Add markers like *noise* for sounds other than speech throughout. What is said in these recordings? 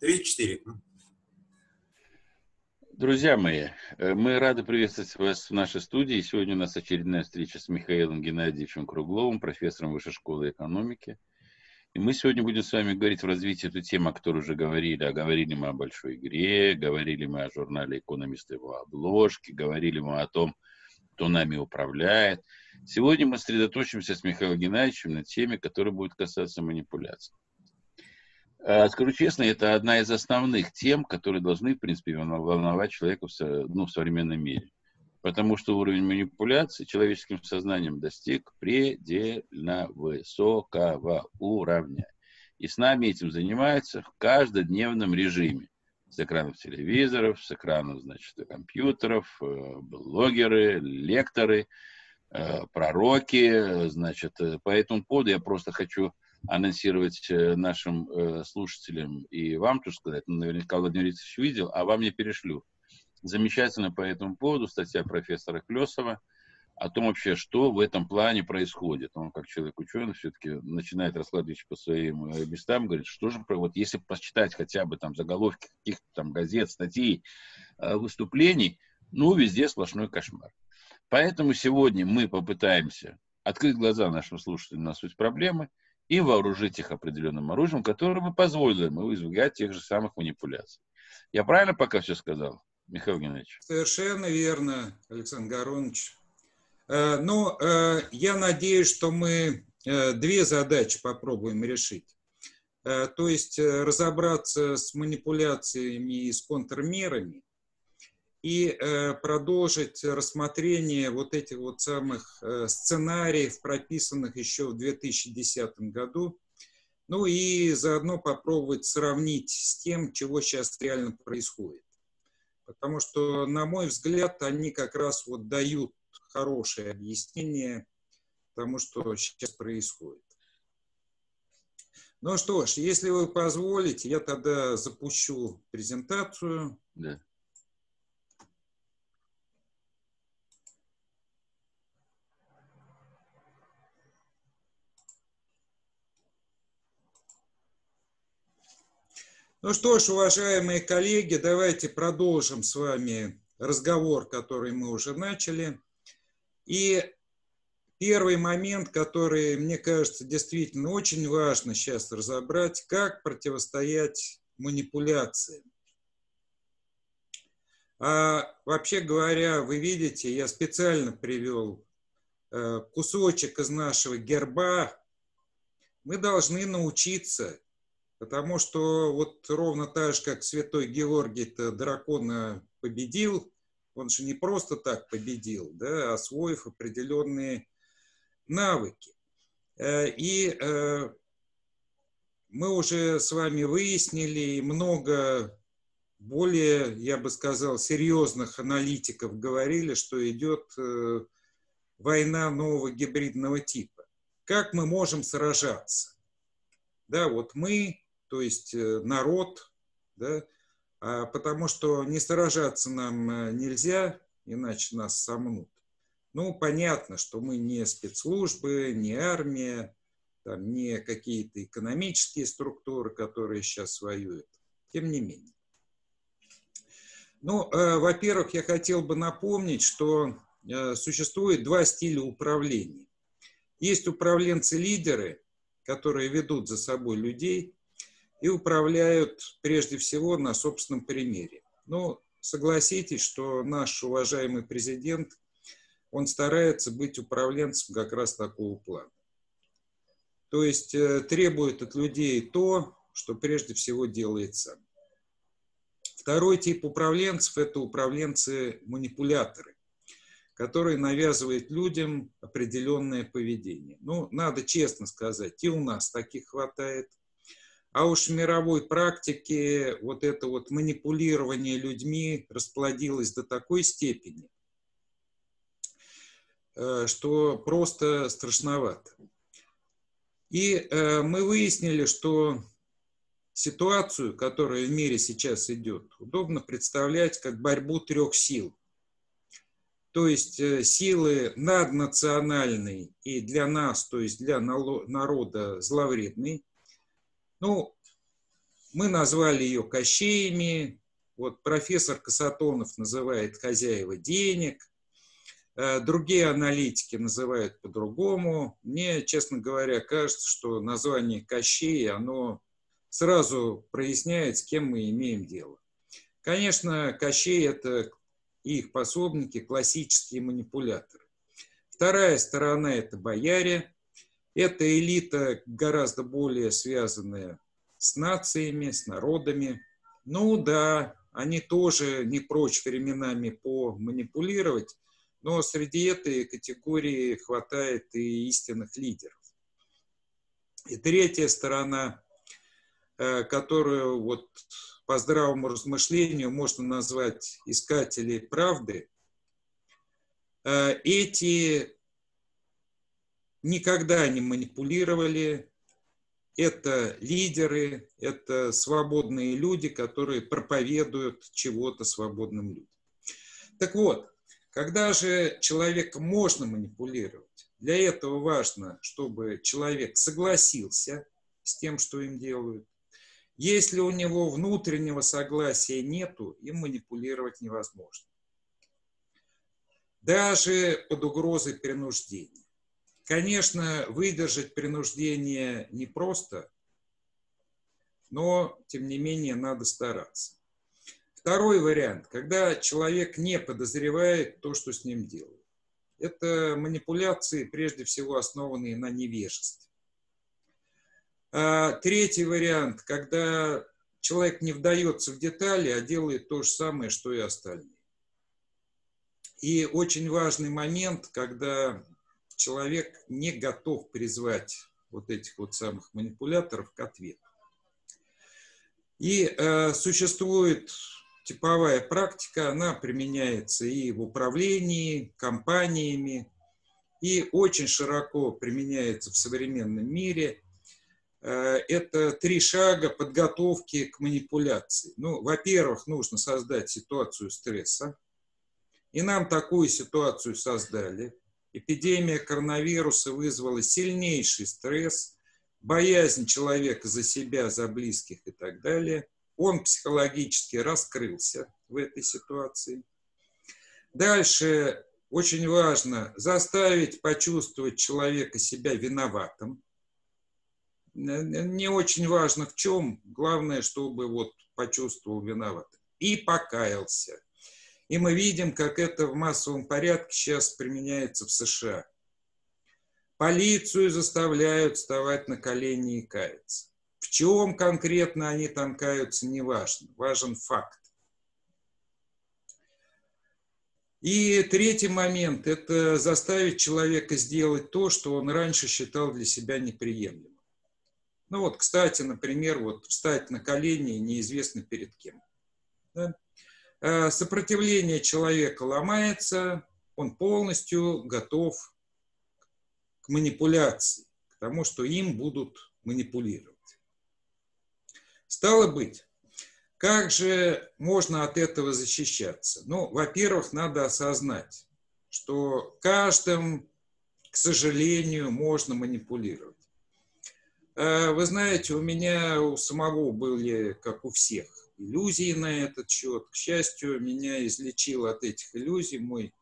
Три-четыре. Друзья мои, э, мы рады приветствовать вас в нашей студии. Сегодня у нас очередная встреча с Михаилом Геннадьевичем Кругловым, профессором Высшей школы экономики. И мы сегодня будем с вами говорить в развитии эту тему, о которой уже говорили. А говорили мы о большой игре, говорили мы о журнале «Экономист» его обложке, говорили мы о том, кто нами управляет. Сегодня мы сосредоточимся с Михаилом Геннадьевичем на теме, которая будет касаться манипуляций. А, скажу честно, это одна из основных тем, которые должны, в принципе, волновать человека в, ну, в современном мире. Потому что уровень манипуляции человеческим сознанием достиг предельно высокого уровня. И с нами этим занимаются в каждодневном режиме. С экранов телевизоров, с экранов, значит, компьютеров, э, блогеры, лекторы, э, пророки. Значит, э, по этому поводу я просто хочу анонсировать э, нашим э, слушателям и вам тоже сказать, ну, наверняка Владимир Ильич видел, а вам я перешлю. Замечательно по этому поводу статья профессора Клесова о том вообще, что в этом плане происходит. Он как человек ученый все-таки начинает раскладывать по своим э, местам, говорит, что же, вот если почитать хотя бы там заголовки каких-то там газет, статей, выступлений, ну, везде сплошной кошмар. Поэтому сегодня мы попытаемся открыть глаза нашим слушателям на суть проблемы – и вооружить их определенным оружием, которое бы позволило ему избегать тех же самых манипуляций. Я правильно пока все сказал, Михаил Геннадьевич? Совершенно верно, Александр Гаронович. Э, Но ну, э, я надеюсь, что мы э, две задачи попробуем решить. То есть разобраться с манипуляциями и с контрмерами, и э, продолжить рассмотрение вот этих вот самых э, сценариев, прописанных еще в 2010 году, ну и заодно попробовать сравнить с тем, чего сейчас реально происходит. Потому что, на мой взгляд, они как раз вот дают хорошее объяснение тому, что сейчас происходит. Ну что ж, если вы позволите, я тогда запущу презентацию. Да. Ну что ж, уважаемые коллеги, давайте продолжим с вами разговор, который мы уже начали. И первый момент, который, мне кажется, действительно очень важно сейчас разобрать, как противостоять манипуляциям. А вообще говоря, вы видите, я специально привел э, кусочек из нашего герба. Мы должны научиться Потому что вот ровно так же, как святой Георгий-то дракона победил, он же не просто так победил, да, освоив определенные навыки. Э, и э, мы уже с вами выяснили, много более, я бы сказал, серьезных аналитиков говорили, что идет э, война нового гибридного типа. Как мы можем сражаться? Да, вот мы то есть э, народ, да, а потому что не сражаться нам э, нельзя, иначе нас сомнут. Ну, понятно, что мы не спецслужбы, не армия, там, не какие-то экономические структуры, которые сейчас воюют. Тем не менее. Ну, э, во-первых, я хотел бы напомнить, что э, существует два стиля управления. Есть управленцы-лидеры, которые ведут за собой людей, и управляют прежде всего на собственном примере. Ну, согласитесь, что наш уважаемый президент, он старается быть управленцем как раз такого плана. То есть э, требует от людей то, что прежде всего делает сам. Второй тип управленцев – это управленцы-манипуляторы, которые навязывают людям определенное поведение. Ну, надо честно сказать, и у нас таких хватает – а уж в мировой практике вот это вот манипулирование людьми расплодилось до такой степени, э, что просто страшновато. И э, мы выяснили, что ситуацию, которая в мире сейчас идет, удобно представлять как борьбу трех сил. То есть э, силы наднациональной и для нас, то есть для народа зловредной, ну, Мы назвали ее кощеями. Вот профессор Касатонов называет хозяева денег. Э, другие аналитики называют по-другому. Мне, честно говоря, кажется, что название Кощей, оно сразу проясняет, с кем мы имеем дело. Конечно, Кощей – это их пособники, классические манипуляторы. Вторая сторона – это бояре. Это элита гораздо более связанная с нациями, с народами. Ну да, они тоже не прочь временами поманипулировать, но среди этой категории хватает и истинных лидеров. И третья сторона, э, которую вот по здравому размышлению можно назвать искателей правды, э, эти никогда не манипулировали, это лидеры, это свободные люди, которые проповедуют чего-то свободным людям. Так вот, когда же человеком можно манипулировать? Для этого важно, чтобы человек согласился с тем, что им делают, если у него внутреннего согласия нету, им манипулировать невозможно. Даже под угрозой принуждения. Конечно, выдержать принуждение непросто, но, тем не менее, надо стараться. Второй вариант, когда человек не подозревает то, что с ним делают. Это манипуляции, прежде всего, основанные на невежестве. А третий вариант, когда человек не вдается в детали, а делает то же самое, что и остальные. И очень важный момент, когда человек не готов призвать вот этих вот самых манипуляторов к ответу. И э, существует типовая практика, она применяется и в управлении компаниями, и очень широко применяется в современном мире – Э, это три шага подготовки к манипуляции. Ну, во-первых, нужно создать ситуацию стресса. И нам такую ситуацию создали. Эпидемия коронавируса вызвала сильнейший стресс, боязнь человека за себя, за близких и так далее. Он психологически раскрылся в этой ситуации. Дальше очень важно заставить почувствовать человека себя виноватым не очень важно в чем, главное, чтобы вот почувствовал виноват и покаялся. И мы видим, как это в массовом порядке сейчас применяется в США. Полицию заставляют вставать на колени и каяться. В чем конкретно они там каются, не важно. Важен факт. И третий момент – это заставить человека сделать то, что он раньше считал для себя неприемлемым. Ну вот, кстати, например, вот встать на колени неизвестно перед кем. Да? Э, сопротивление человека ломается, он полностью готов к манипуляции, к тому, что им будут манипулировать. Стало быть, как же можно от этого защищаться? Ну, во-первых, надо осознать, что каждым, к сожалению, можно манипулировать. Э, вы знаете, у меня у самого были, как у всех, иллюзии на этот счет. К счастью, меня излечил от этих иллюзий мой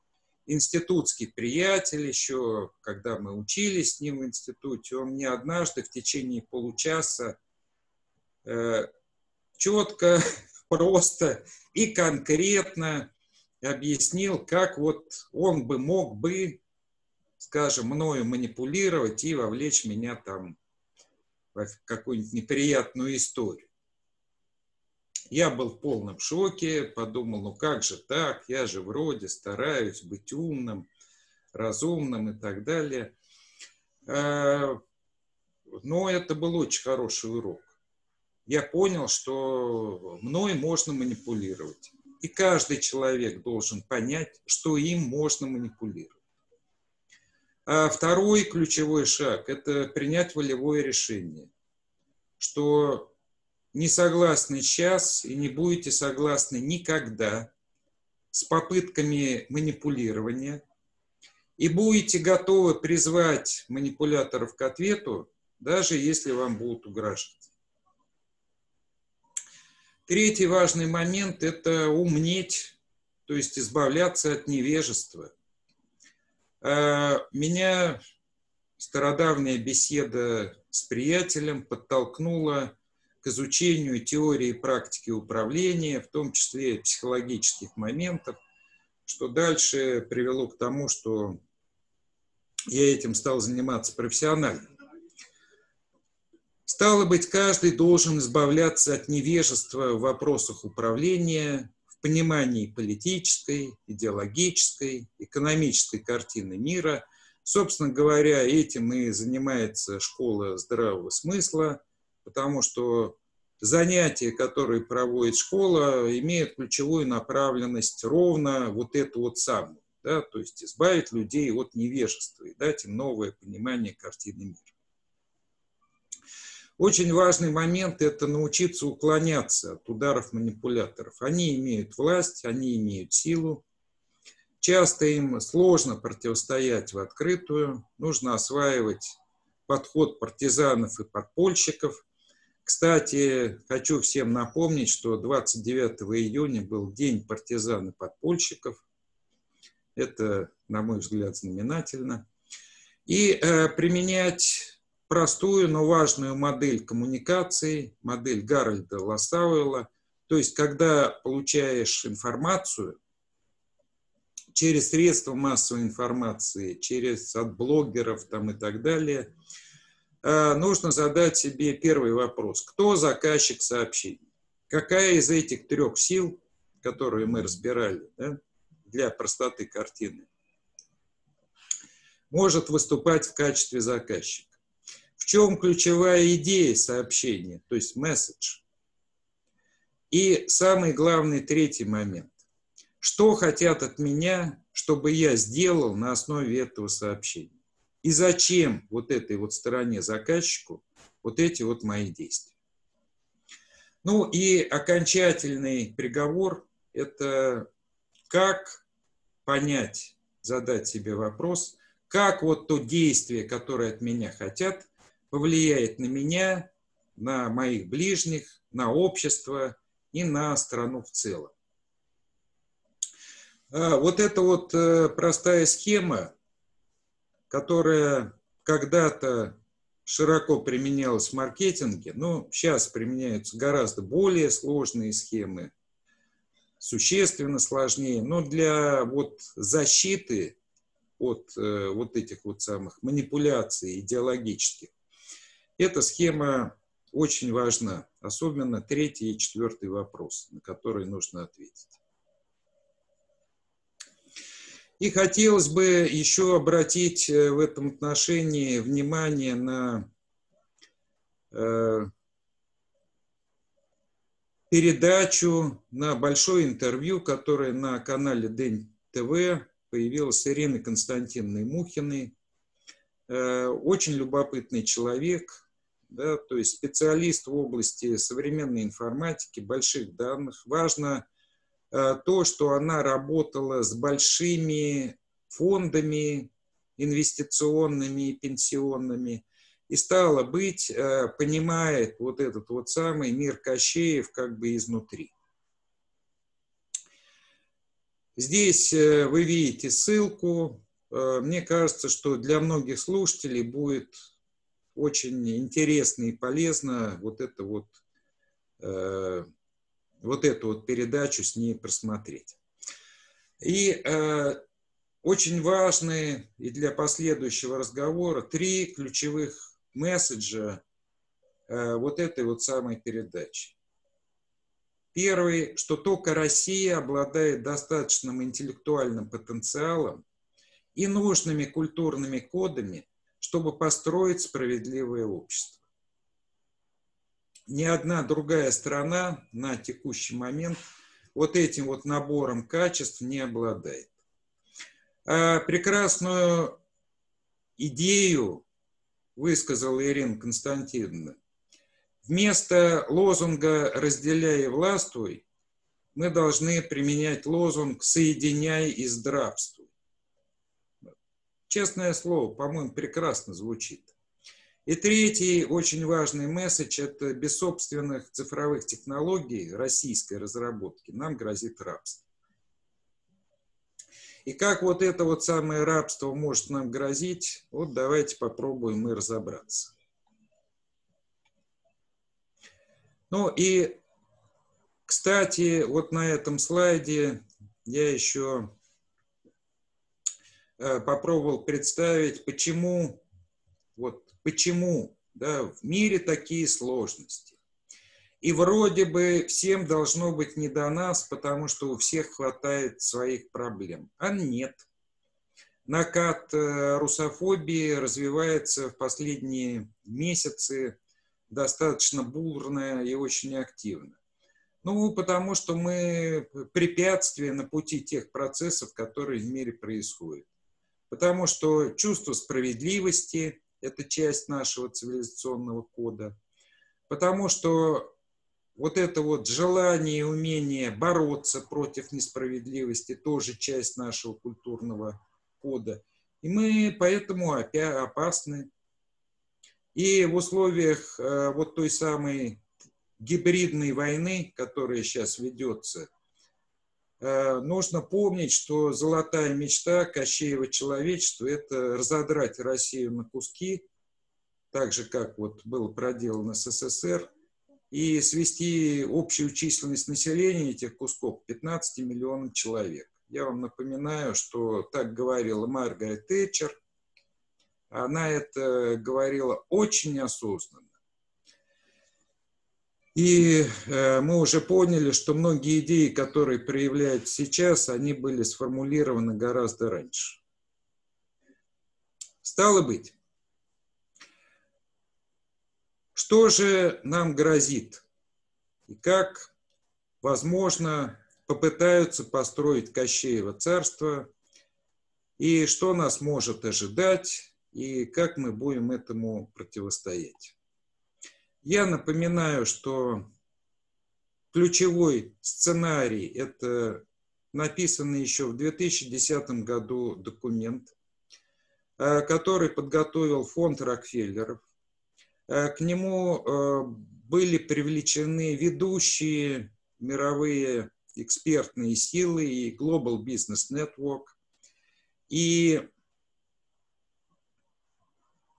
институтский приятель, еще когда мы учились с ним в институте, он мне однажды в течение получаса э, четко, *laughs* просто и конкретно объяснил, как вот он бы мог бы, скажем, мною манипулировать и вовлечь меня там в какую-нибудь неприятную историю. Я был в полном шоке, подумал, ну как же так, я же вроде стараюсь быть умным, разумным и так далее. А, но это был очень хороший урок. Я понял, что мной можно манипулировать. И каждый человек должен понять, что им можно манипулировать. А второй ключевой шаг – это принять волевое решение, что не согласны сейчас и не будете согласны никогда с попытками манипулирования и будете готовы призвать манипуляторов к ответу, даже если вам будут угрожать. Третий важный момент – это умнеть, то есть избавляться от невежества. А, меня стародавняя беседа с приятелем подтолкнула к изучению теории и практики управления, в том числе психологических моментов, что дальше привело к тому, что я этим стал заниматься профессионально. Стало быть, каждый должен избавляться от невежества в вопросах управления, в понимании политической, идеологической, экономической картины мира. Собственно говоря, этим и занимается школа здравого смысла, потому что занятия, которые проводит школа, имеют ключевую направленность ровно вот эту вот самую, да, то есть избавить людей от невежества и дать им новое понимание картины мира. Очень важный момент – это научиться уклоняться от ударов манипуляторов. Они имеют власть, они имеют силу. Часто им сложно противостоять в открытую. Нужно осваивать подход партизанов и подпольщиков. Кстати, хочу всем напомнить, что 29 июня был День партизан и подпольщиков. Это, на мой взгляд, знаменательно. И э, применять простую, но важную модель коммуникации, модель Гарольда Лассауэлла. То есть, когда получаешь информацию через средства массовой информации, через от блогеров там и так далее, нужно задать себе первый вопрос. Кто заказчик сообщений? Какая из этих трех сил, которые мы разбирали да, для простоты картины, может выступать в качестве заказчика? В чем ключевая идея сообщения, то есть месседж? И самый главный третий момент. Что хотят от меня, чтобы я сделал на основе этого сообщения? И зачем вот этой вот стороне заказчику вот эти вот мои действия? Ну и окончательный приговор – это как понять, задать себе вопрос, как вот то действие, которое от меня хотят, повлияет на меня, на моих ближних, на общество и на страну в целом. А, вот эта вот э, простая схема, которая когда-то широко применялась в маркетинге, но сейчас применяются гораздо более сложные схемы, существенно сложнее, но для вот защиты от э, вот этих вот самых манипуляций идеологических эта схема очень важна, особенно третий и четвертый вопрос, на который нужно ответить. И хотелось бы еще обратить э, в этом отношении внимание на э, передачу, на большое интервью, которое на канале День ТВ появилось с Ириной Константиновной Мухиной. Э, очень любопытный человек, да, то есть специалист в области современной информатики, больших данных. Важно то, что она работала с большими фондами инвестиционными и пенсионными, и стало быть, э, понимает вот этот вот самый мир Кощеев как бы изнутри. Здесь э, вы видите ссылку. Мне кажется, что для многих слушателей будет очень интересно и полезно вот это вот, э, вот эту вот передачу с ней просмотреть. И э, очень важные и для последующего разговора три ключевых месседжа э, вот этой вот самой передачи. Первый, что только Россия обладает достаточным интеллектуальным потенциалом и нужными культурными кодами – чтобы построить справедливое общество. Ни одна другая страна на текущий момент вот этим вот набором качеств не обладает. А прекрасную идею высказала Ирина Константиновна. Вместо лозунга «разделяй и властвуй» мы должны применять лозунг «соединяй и здравствуй». Честное слово, по-моему, прекрасно звучит. И третий очень важный месседж – это без собственных цифровых технологий российской разработки нам грозит рабство. И как вот это вот самое рабство может нам грозить, вот давайте попробуем мы разобраться. Ну и, кстати, вот на этом слайде я еще э, попробовал представить, почему, вот почему да, в мире такие сложности. И вроде бы всем должно быть не до нас, потому что у всех хватает своих проблем. А нет. Накат э, русофобии развивается в последние месяцы достаточно бурно и очень активно. Ну, потому что мы препятствие на пути тех процессов, которые в мире происходят. Потому что чувство справедливости – это часть нашего цивилизационного кода. Потому что вот это вот желание и умение бороться против несправедливости тоже часть нашего культурного кода. И мы поэтому опять опасны. И в условиях э, вот той самой гибридной войны, которая сейчас ведется, нужно помнить, что золотая мечта Кощеева человечества – это разодрать Россию на куски, так же, как вот было проделано с СССР, и свести общую численность населения этих кусков 15 миллионов человек. Я вам напоминаю, что так говорила Маргарет Тэтчер. Она это говорила очень осознанно. И э, мы уже поняли, что многие идеи, которые проявляют сейчас, они были сформулированы гораздо раньше. Стало быть, что же нам грозит? И как, возможно, попытаются построить Кощеево царство? И что нас может ожидать? И как мы будем этому противостоять? Я напоминаю, что ключевой сценарий – это написанный еще в 2010 году документ, э, который подготовил фонд Рокфеллеров. Э, к нему э, были привлечены ведущие мировые экспертные силы и Global Business Network, и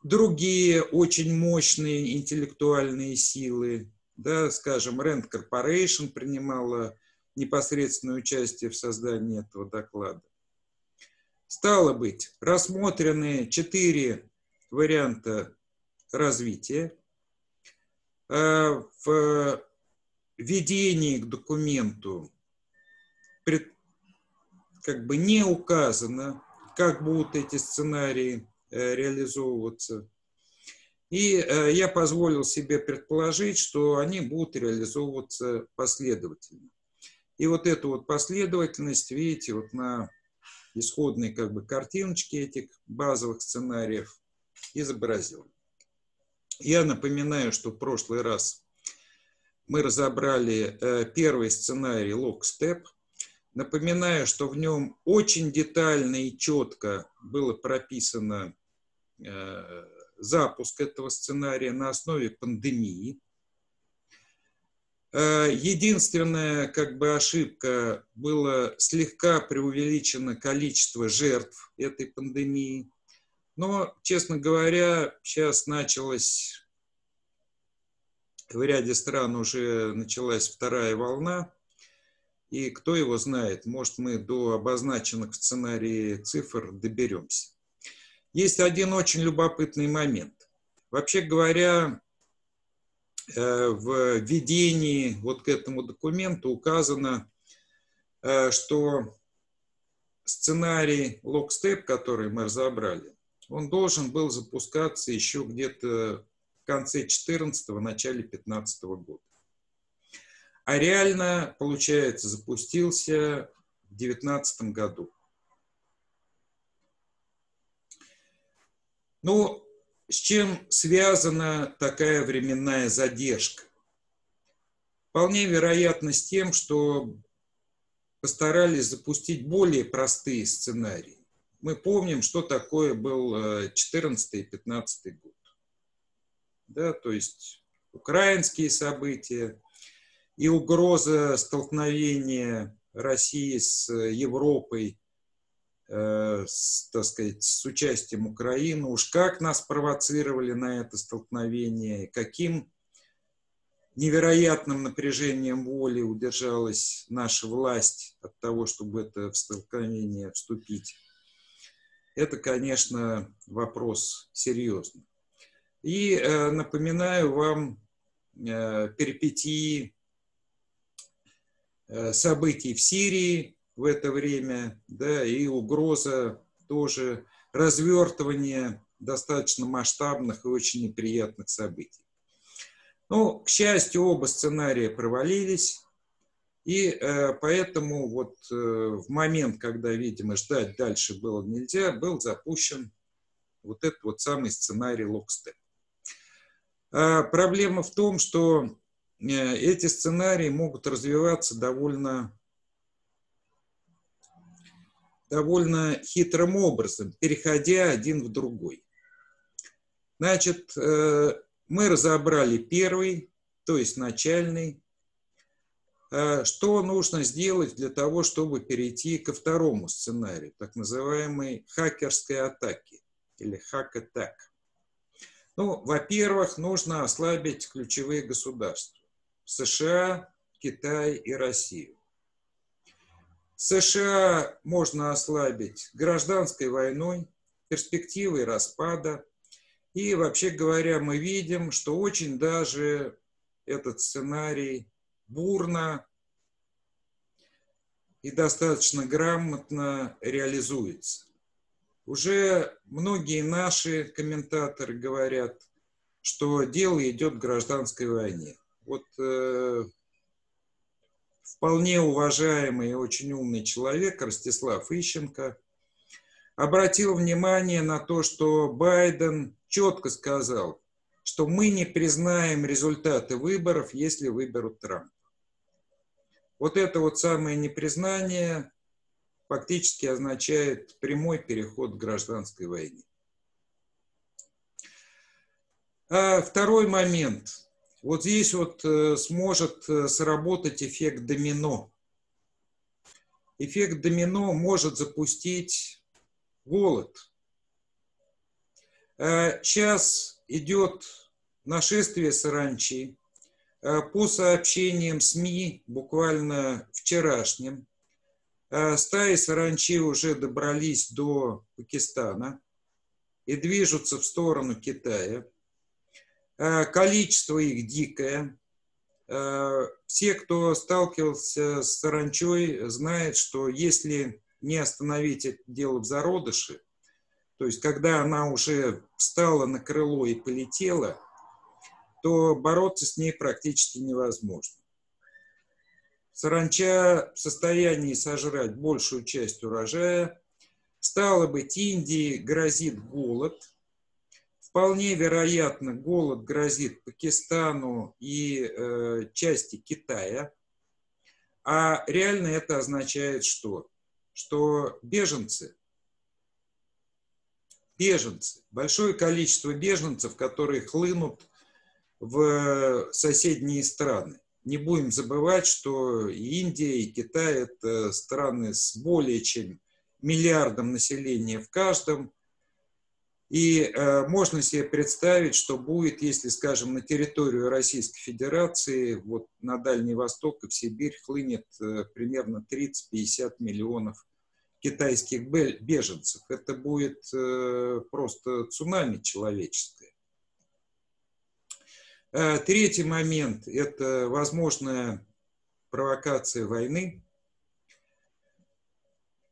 другие очень мощные интеллектуальные силы, да, скажем, Rand Corporation принимала непосредственное участие в создании этого доклада. Стало быть, рассмотрены четыре варианта развития. Э, в введении к документу как бы не указано, как будут эти сценарии реализовываться. И э, я позволил себе предположить, что они будут реализовываться последовательно. И вот эту вот последовательность, видите, вот на исходной как бы картиночке этих базовых сценариев изобразил. Я напоминаю, что в прошлый раз мы разобрали э, первый сценарий Lockstep. Напоминаю, что в нем очень детально и четко было прописано э, запуск этого сценария на основе пандемии. Э, единственная как бы ошибка было слегка преувеличено количество жертв этой пандемии. Но, честно говоря, сейчас началась, в ряде стран уже началась вторая волна, и кто его знает, может мы до обозначенных в сценарии цифр доберемся. Есть один очень любопытный момент. Вообще говоря, э, в введении вот к этому документу указано, э, что сценарий Lockstep, который мы разобрали, он должен был запускаться еще где-то в конце 14-го, начале 15 -го года. А реально, получается, запустился в 2019 году. Ну, с чем связана такая временная задержка? Вполне вероятно с тем, что постарались запустить более простые сценарии мы помним, что такое был 14 и 15 год. да, то есть украинские события и угроза столкновения России с Европой, э, с, так сказать, с участием Украины. Уж как нас провоцировали на это столкновение, каким невероятным напряжением воли удержалась наша власть от того, чтобы это в столкновение вступить. Это, конечно, вопрос серьезный. И э, напоминаю вам э, перипетии э, событий в Сирии в это время, да, и угроза тоже развертывания достаточно масштабных и очень неприятных событий. Ну, к счастью, оба сценария провалились, и э, поэтому вот э, в момент, когда, видимо, ждать дальше было нельзя, был запущен вот этот вот самый сценарий Локстеп. А проблема в том, что э, эти сценарии могут развиваться довольно, довольно хитрым образом, переходя один в другой. Значит, э, мы разобрали первый, то есть начальный. А что нужно сделать для того, чтобы перейти ко второму сценарию, так называемой хакерской атаки или хак-атак? Ну, во-первых, нужно ослабить ключевые государства. США, Китай и Россию. США можно ослабить гражданской войной, перспективой распада, и вообще говоря, мы видим, что очень даже этот сценарий бурно и достаточно грамотно реализуется. Уже многие наши комментаторы говорят, что дело идет к гражданской войне. Вот э, вполне уважаемый и очень умный человек Ростислав Ищенко обратил внимание на то, что Байден четко сказал, что мы не признаем результаты выборов, если выберут Трампа. Вот это вот самое непризнание фактически означает прямой переход к гражданской войне. А второй момент. Вот здесь вот э, сможет э, сработать эффект домино. Эффект домино может запустить голод – Сейчас э, идет нашествие саранчи. По сообщениям СМИ, буквально вчерашним, стаи саранчи уже добрались до Пакистана и движутся в сторону Китая. Количество их дикое. Все, кто сталкивался с саранчой, знают, что если не остановить это дело в зародыше – то есть, когда она уже встала на крыло и полетела, то бороться с ней практически невозможно. Саранча в состоянии сожрать большую часть урожая. Стало быть, Индии грозит голод. Вполне вероятно, голод грозит Пакистану и э, части Китая. А реально это означает что? Что беженцы беженцы, большое количество беженцев, которые хлынут в соседние страны. Не будем забывать, что и Индия, и Китай – это страны с более чем миллиардом населения в каждом. И э, можно себе представить, что будет, если, скажем, на территорию Российской Федерации, вот на Дальний Восток и в Сибирь хлынет э, примерно 30-50 миллионов китайских беженцев. Это будет э, просто цунами человеческое. Э, третий момент – это возможная провокация войны.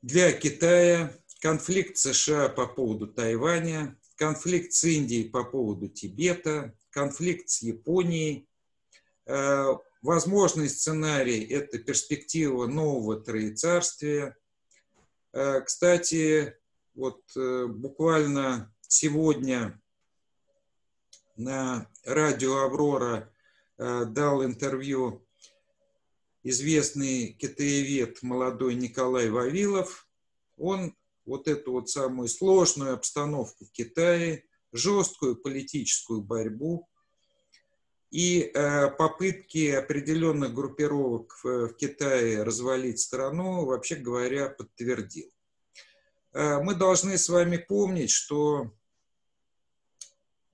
Для Китая конфликт США по поводу Тайваня, конфликт с Индией по поводу Тибета, конфликт с Японией. Э, возможный сценарий – это перспектива нового троецарствия – Э, кстати, вот э, буквально сегодня на радио «Аврора» дал интервью известный китаевед молодой Николай Вавилов. Он вот эту вот самую сложную обстановку в Китае, жесткую политическую борьбу, И попытки определенных группировок в Китае развалить страну, вообще говоря, подтвердил. Мы должны с вами помнить, что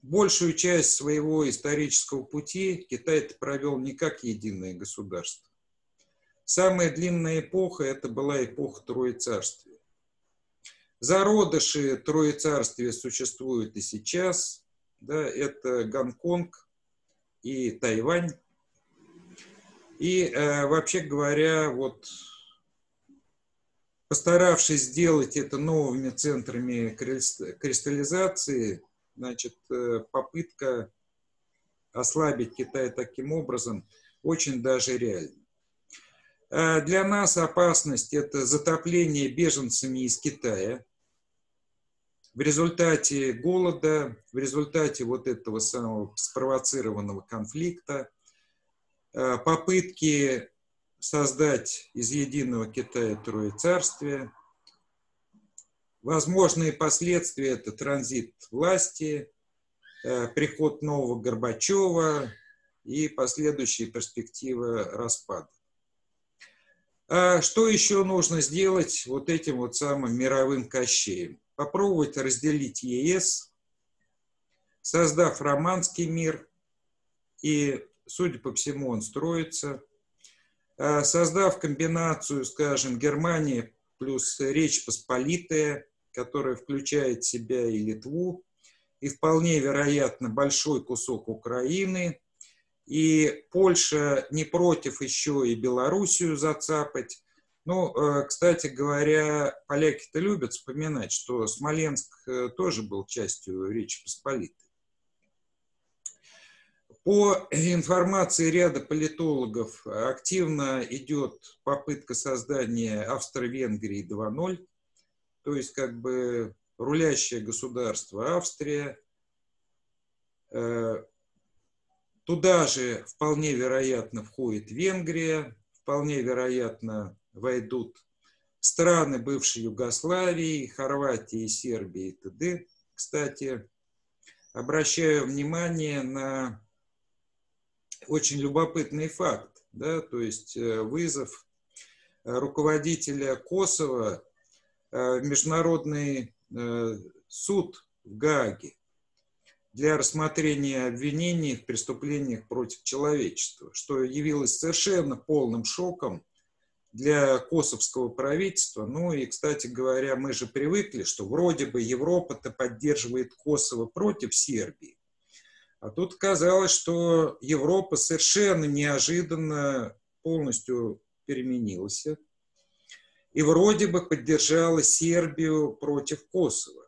большую часть своего исторического пути Китай провел не как единое государство. Самая длинная эпоха – это была эпоха Троецарствия. Зародыши Троецарствия существуют и сейчас. Да, это Гонконг и Тайвань. И э, вообще говоря, вот постаравшись сделать это новыми центрами кристаллизации, значит, э, попытка ослабить Китай таким образом очень даже реальна. Э, для нас опасность – это затопление беженцами из Китая. В результате голода, в результате вот этого самого спровоцированного конфликта, э, попытки создать из единого Китая Трое. Возможные последствия – это транзит власти, э, приход нового Горбачева и последующие перспективы распада. А что еще нужно сделать вот этим вот самым мировым кощеем? Попробовать разделить ЕС, создав романский мир, и, судя по всему, он строится, а создав комбинацию, скажем, Германия плюс Речь Посполитая, которая включает в себя и Литву, и вполне вероятно большой кусок Украины, и Польша не против еще и Белоруссию зацапать. Ну, э, кстати говоря, поляки-то любят вспоминать, что Смоленск э, тоже был частью Речи Посполитой. По информации ряда политологов, активно идет попытка создания Австро-Венгрии 2.0, то есть как бы рулящее государство Австрия, э, Туда же вполне вероятно входит Венгрия, вполне вероятно войдут страны бывшей Югославии, Хорватии, Сербии и т.д. Кстати, обращаю внимание на очень любопытный факт, да, то есть э, вызов руководителя Косово э, в Международный э, суд в Гааге для рассмотрения обвинений в преступлениях против человечества, что явилось совершенно полным шоком для косовского правительства. Ну и, кстати говоря, мы же привыкли, что вроде бы Европа-то поддерживает Косово против Сербии. А тут казалось, что Европа совершенно неожиданно полностью переменилась и вроде бы поддержала Сербию против Косово.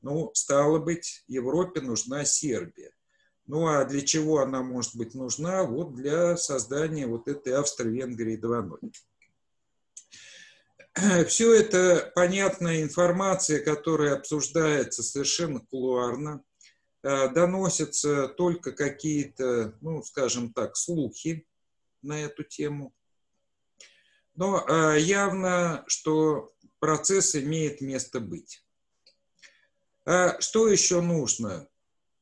Ну, стало быть, Европе нужна Сербия. Ну, а для чего она может быть нужна? Вот для создания вот этой Австро-Венгрии 2.0. *clears throat* Все это понятная информация, которая обсуждается совершенно кулуарно. Э, доносятся только какие-то, ну, скажем так, слухи на эту тему. Но э, явно, что процесс имеет место быть. А что еще нужно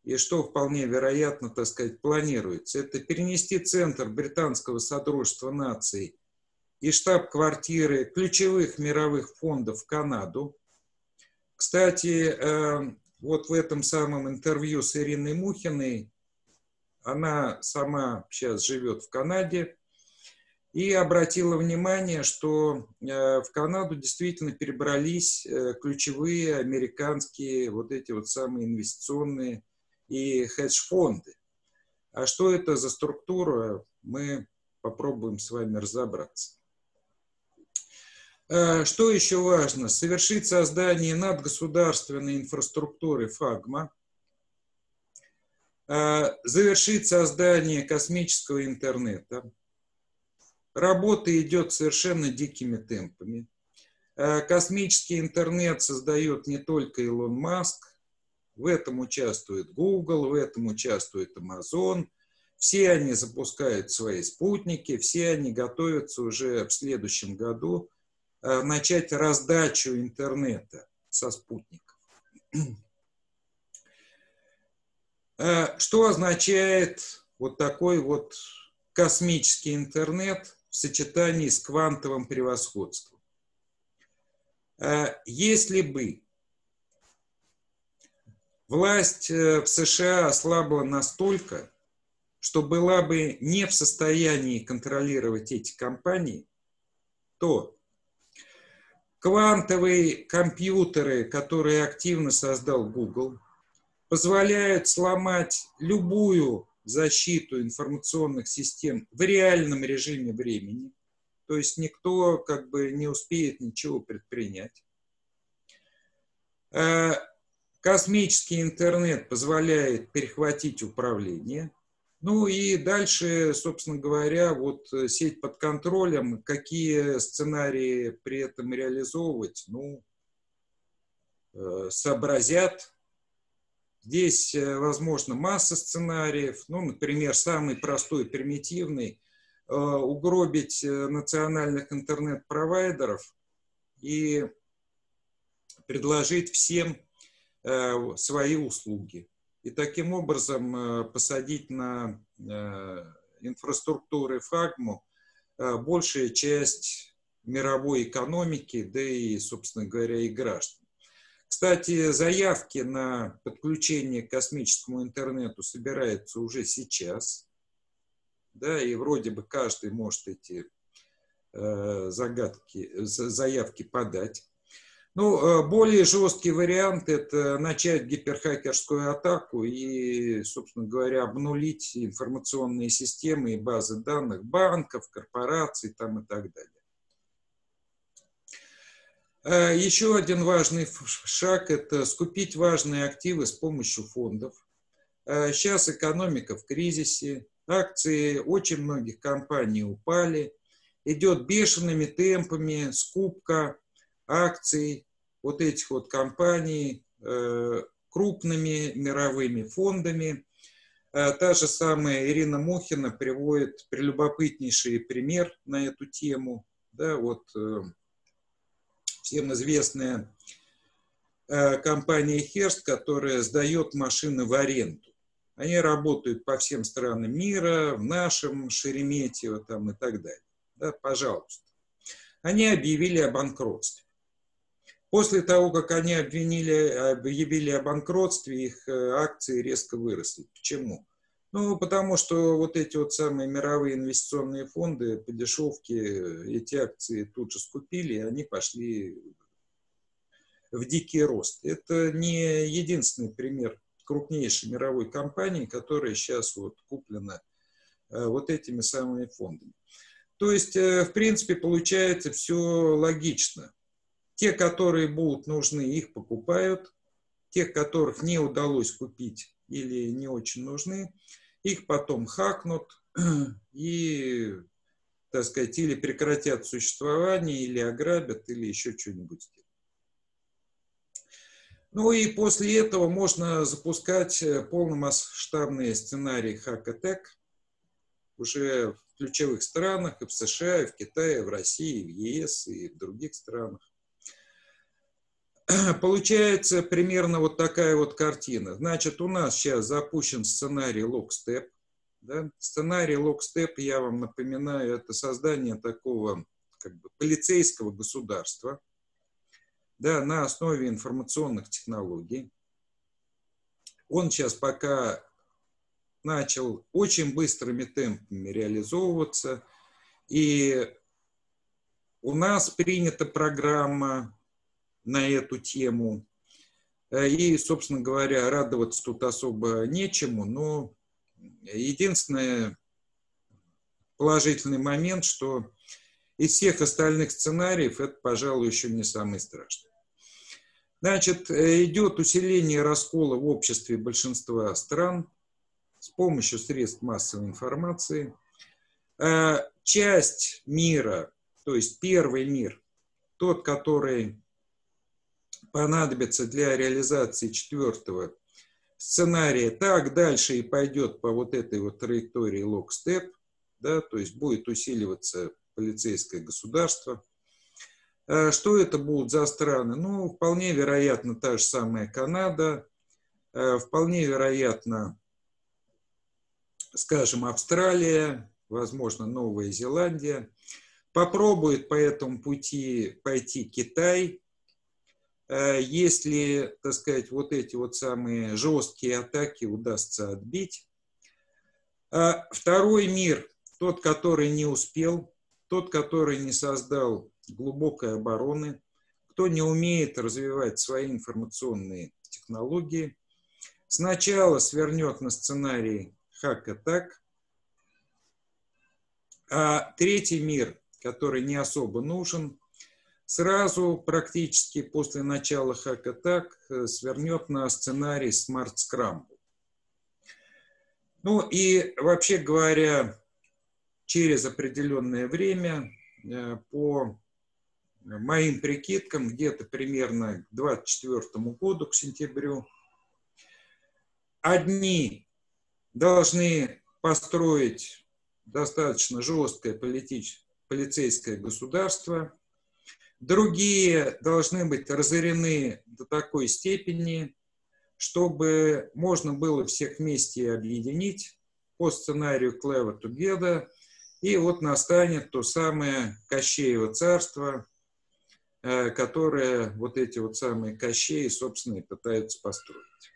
и что вполне вероятно, так сказать, планируется? Это перенести центр Британского Содружества наций и штаб-квартиры ключевых мировых фондов в Канаду. Кстати, э, вот в этом самом интервью с Ириной Мухиной, она сама сейчас живет в Канаде, и обратила внимание, что э, в Канаду действительно перебрались э, ключевые американские вот эти вот самые инвестиционные и хедж-фонды. А что это за структура, мы попробуем с вами разобраться. Э, что еще важно? Совершить создание надгосударственной инфраструктуры ФАГМА, завершить создание космического интернета – Работа идет совершенно дикими темпами. Э, космический интернет создает не только Илон Маск, в этом участвует Google, в этом участвует Amazon. Все они запускают свои спутники, все они готовятся уже в следующем году э, начать раздачу интернета со спутников. *clears throat* Э, что означает вот такой вот космический интернет в сочетании с квантовым превосходством. А если бы власть э, в США ослабла настолько, что была бы не в состоянии контролировать эти компании, то квантовые компьютеры, которые активно создал Google, позволяют сломать любую защиту информационных систем в реальном режиме времени. То есть никто как бы не успеет ничего предпринять. Э, космический интернет позволяет перехватить управление. Ну и дальше, собственно говоря, вот сеть под контролем, какие сценарии при этом реализовывать, ну, э, сообразят Здесь, э, возможно, масса сценариев. Ну, например, самый простой, примитивный э, – угробить э, национальных интернет-провайдеров и предложить всем свои услуги. И таким образом посадить на инфраструктуры фагму большая часть мировой экономики, да и, собственно говоря, и граждан. Кстати, заявки на подключение к космическому интернету собираются уже сейчас. Да, и вроде бы каждый может эти э, загадки, заявки подать. Ну, э, более жесткий вариант – это начать гиперхакерскую атаку и, собственно говоря, обнулить информационные системы и базы данных банков, корпораций там и так далее. Э, еще один важный шаг – это скупить важные активы с помощью фондов. Э, сейчас экономика в кризисе, акции очень многих компаний упали, идет бешеными темпами скупка акций вот этих вот компаний э, крупными мировыми фондами. Та же самая Ирина Мухина приводит прелюбопытнейший пример на эту тему. Да, вот всем известная э, компания Херст, которая сдает машины в аренду. Они работают по всем странам мира, в нашем Шереметьево там и так далее. Да, пожалуйста. Они объявили о банкротстве. После того, как они обвинили, объявили о банкротстве, их э, акции резко выросли. Почему? Ну, потому что вот эти вот самые мировые инвестиционные фонды по дешевке эти акции тут же скупили, и они пошли в дикий рост. Это не единственный пример крупнейшей мировой компании, которая сейчас вот куплена э, вот этими самыми фондами. То есть, э, в принципе, получается все логично. Те, которые будут нужны, их покупают. Тех, которых не удалось купить или не очень нужны, их потом хакнут *clears throat* и, так сказать, или прекратят существование, или ограбят, или еще что-нибудь сделают. Ну и после этого можно запускать э, полномасштабные сценарии хак-атак уже в ключевых странах, и в США, и в Китае, и в России, и в ЕС, и в других странах. *clears throat* Получается примерно вот такая вот картина. Значит, у нас сейчас запущен сценарий Lockstep. Да? Сценарий Lockstep, я вам напоминаю, это создание такого как бы, полицейского государства да, на основе информационных технологий. Он сейчас пока начал очень быстрыми темпами реализовываться. И у нас принята программа на эту тему. Э, и, собственно говоря, радоваться тут особо нечему, но единственный положительный момент, что из всех остальных сценариев это, пожалуй, еще не самый страшный. Значит, э, идет усиление раскола в обществе большинства стран с помощью средств массовой информации. Э, часть мира, то есть первый мир, тот, который понадобится для реализации четвертого сценария, так дальше и пойдет по вот этой вот траектории лок-степ, да, то есть будет усиливаться полицейское государство. А что это будут за страны? Ну, вполне вероятно, та же самая Канада, а, вполне вероятно, скажем, Австралия, возможно, Новая Зеландия. Попробует по этому пути пойти Китай. Э, если, так сказать, вот эти вот самые жесткие атаки удастся отбить. А второй мир, тот, который не успел, тот, который не создал глубокой обороны, кто не умеет развивать свои информационные технологии, сначала свернет на сценарий хак-атак, а третий мир, который не особо нужен, сразу практически после начала хак-атак э, свернет на сценарий Smart Scramble. Ну и вообще говоря, через определенное время э, по моим прикидкам, где-то примерно к 2024 году, к сентябрю, одни должны построить достаточно жесткое полицейское государство, другие должны быть разорены до такой степени, чтобы можно было всех вместе объединить по сценарию Клева Тугеда, и вот настанет то самое Кощеево царство, Э, которые вот эти вот самые Кощеи, собственно, и пытаются построить.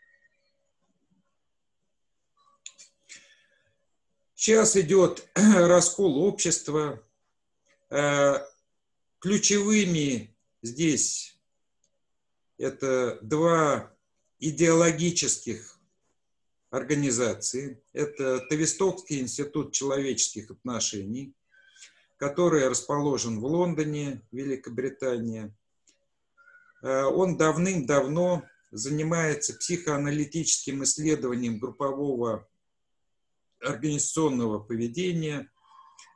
Сейчас идет *clears throat* раскол общества. Ключевыми здесь это два идеологических организации. Это Тавистокский институт человеческих отношений который расположен в Лондоне, Великобритания. Э, он давным-давно занимается психоаналитическим исследованием группового организационного поведения,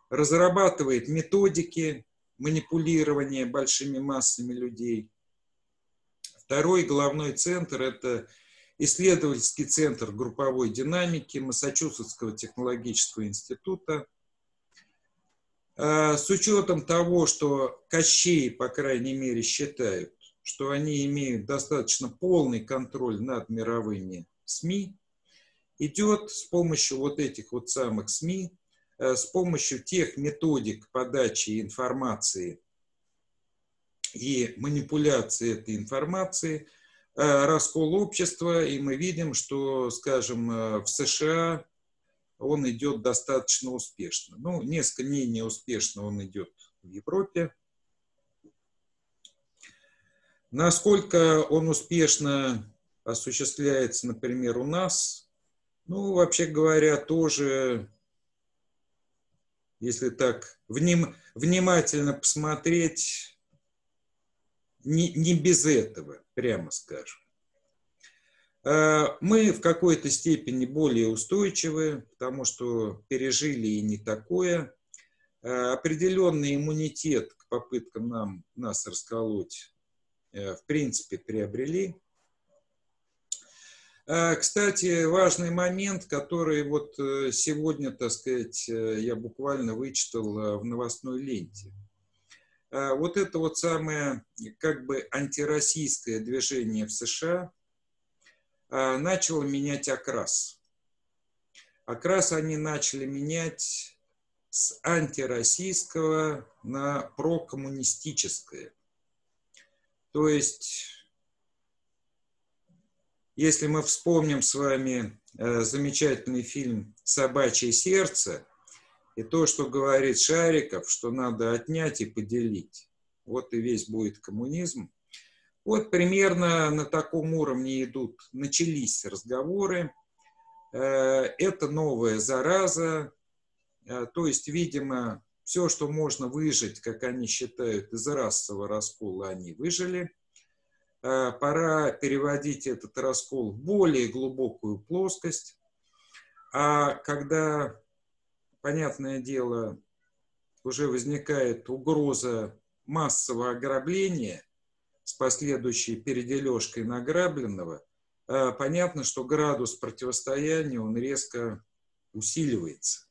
разрабатывает методики манипулирования большими массами людей. Второй головной центр – это исследовательский центр групповой динамики Массачусетского технологического института – а, с учетом того, что Кощей, по крайней мере, считают, что они имеют достаточно полный контроль над мировыми СМИ, идет с помощью вот этих вот самых СМИ, с помощью тех методик подачи информации и манипуляции этой информации, э, раскол общества, и мы видим, что, скажем, э, в США он идет достаточно успешно. Ну, несколько менее успешно он идет в Европе. Насколько он успешно осуществляется, например, у нас, ну, вообще говоря, тоже, если так вним, внимательно посмотреть, не, не без этого, прямо скажем. Э, мы в какой-то степени более устойчивы, потому что пережили и не такое. Э, определенный иммунитет к попыткам нам, нас расколоть э, в принципе приобрели. Кстати, важный момент, который вот сегодня, так сказать, я буквально вычитал в новостной ленте. Вот это вот самое как бы антироссийское движение в США – а, начало менять окрас. Окрас они начали менять с антироссийского на прокоммунистическое. То есть, если мы вспомним с вами э, замечательный фильм «Собачье сердце», и то, что говорит Шариков, что надо отнять и поделить, вот и весь будет коммунизм – вот примерно на таком уровне идут, начались разговоры. Э, это новая зараза, э, то есть, видимо, все, что можно выжить, как они считают, из расового раскола, они выжили. Э, пора переводить этот раскол в более глубокую плоскость. А когда, понятное дело, уже возникает угроза массового ограбления – с последующей передележкой награбленного, а, понятно, что градус противостояния он резко усиливается.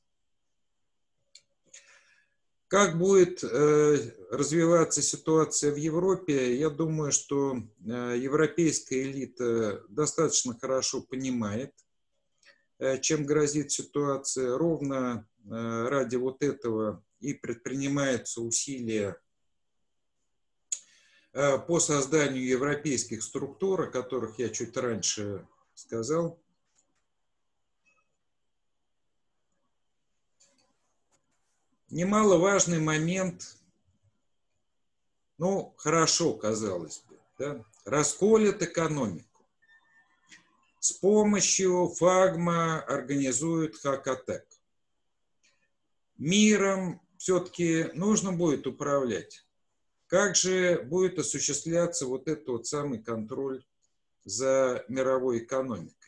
Как будет э, развиваться ситуация в Европе, я думаю, что э, европейская элита достаточно хорошо понимает, чем грозит ситуация. Ровно ради вот этого и предпринимаются усилия по созданию европейских структур, о которых я чуть раньше сказал. Немаловажный момент, ну, хорошо, казалось бы, да, расколет экономику. С помощью фагма организуют хакатек. Миром все-таки нужно будет управлять. Как же будет осуществляться вот этот вот самый контроль за мировой экономикой?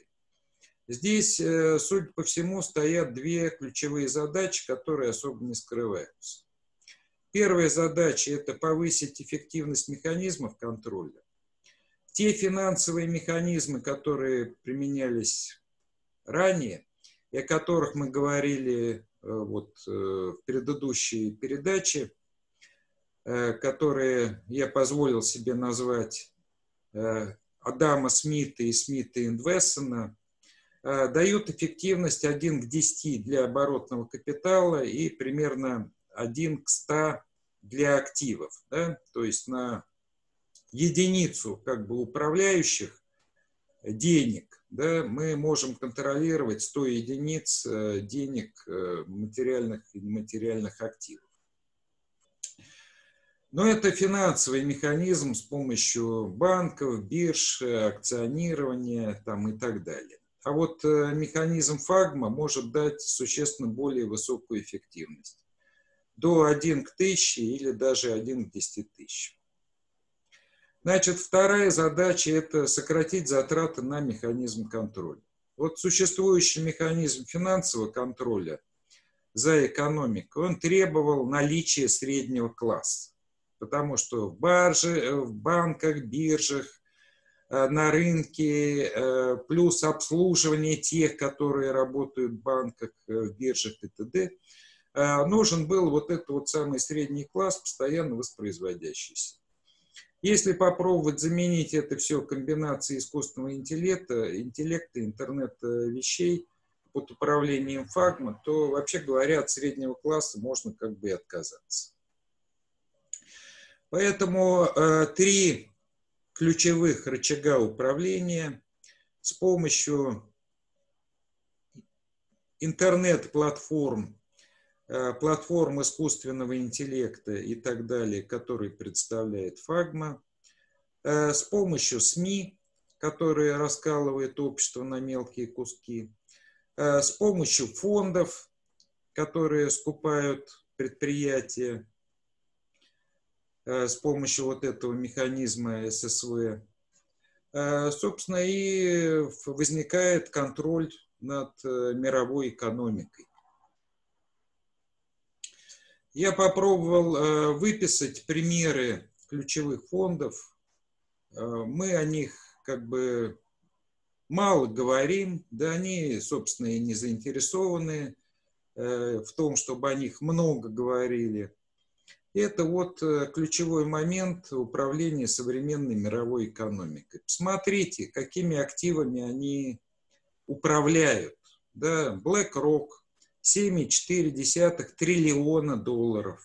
Здесь, э, судя по всему, стоят две ключевые задачи, которые особо не скрываются. Первая задача – это повысить эффективность механизмов контроля. Те финансовые механизмы, которые применялись ранее, и о которых мы говорили э, вот, э, в предыдущей передаче, которые я позволил себе назвать Адама Смита и Смита Инвессона – дают эффективность 1 к 10 для оборотного капитала и примерно 1 к 100 для активов. Да? То есть на единицу как бы управляющих денег да, мы можем контролировать 100 единиц э, денег э, материальных и нематериальных активов. Но это финансовый механизм с помощью банков, бирж, акционирования там, и так далее. А вот э, механизм фагма может дать существенно более высокую эффективность. До 1 к 1000 или даже 1 к 10 тысяч. Значит, вторая задача – это сократить затраты на механизм контроля. Вот существующий механизм финансового контроля за экономикой, он требовал наличия среднего класса. Потому что в, барже, э, в банках, биржах, на рынке, э, плюс обслуживание тех, которые работают в банках, э, в биржах и т.д., нужен был вот этот вот самый средний класс, постоянно воспроизводящийся. Если попробовать заменить это все комбинацией искусственного интеллекта, интеллекта, интернета вещей под управлением фагма, то, вообще говоря, от среднего класса можно как бы и отказаться. Поэтому э, три ключевых рычага управления с помощью интернет-платформ, э, платформ искусственного интеллекта и так далее, которые представляет Фагма, э, с помощью СМИ, которые раскалывают общество на мелкие куски, э, с помощью фондов, которые скупают предприятия с помощью вот этого механизма ССВ, э, собственно, и возникает контроль над э, мировой экономикой. Я попробовал выписать примеры ключевых фондов. Мы о них как бы мало говорим, да они, собственно, и не заинтересованы в том, чтобы о них много говорили. Это вот э, ключевой момент управления современной мировой экономикой. Посмотрите, какими активами они управляют. Да, BlackRock 7,4 триллиона долларов.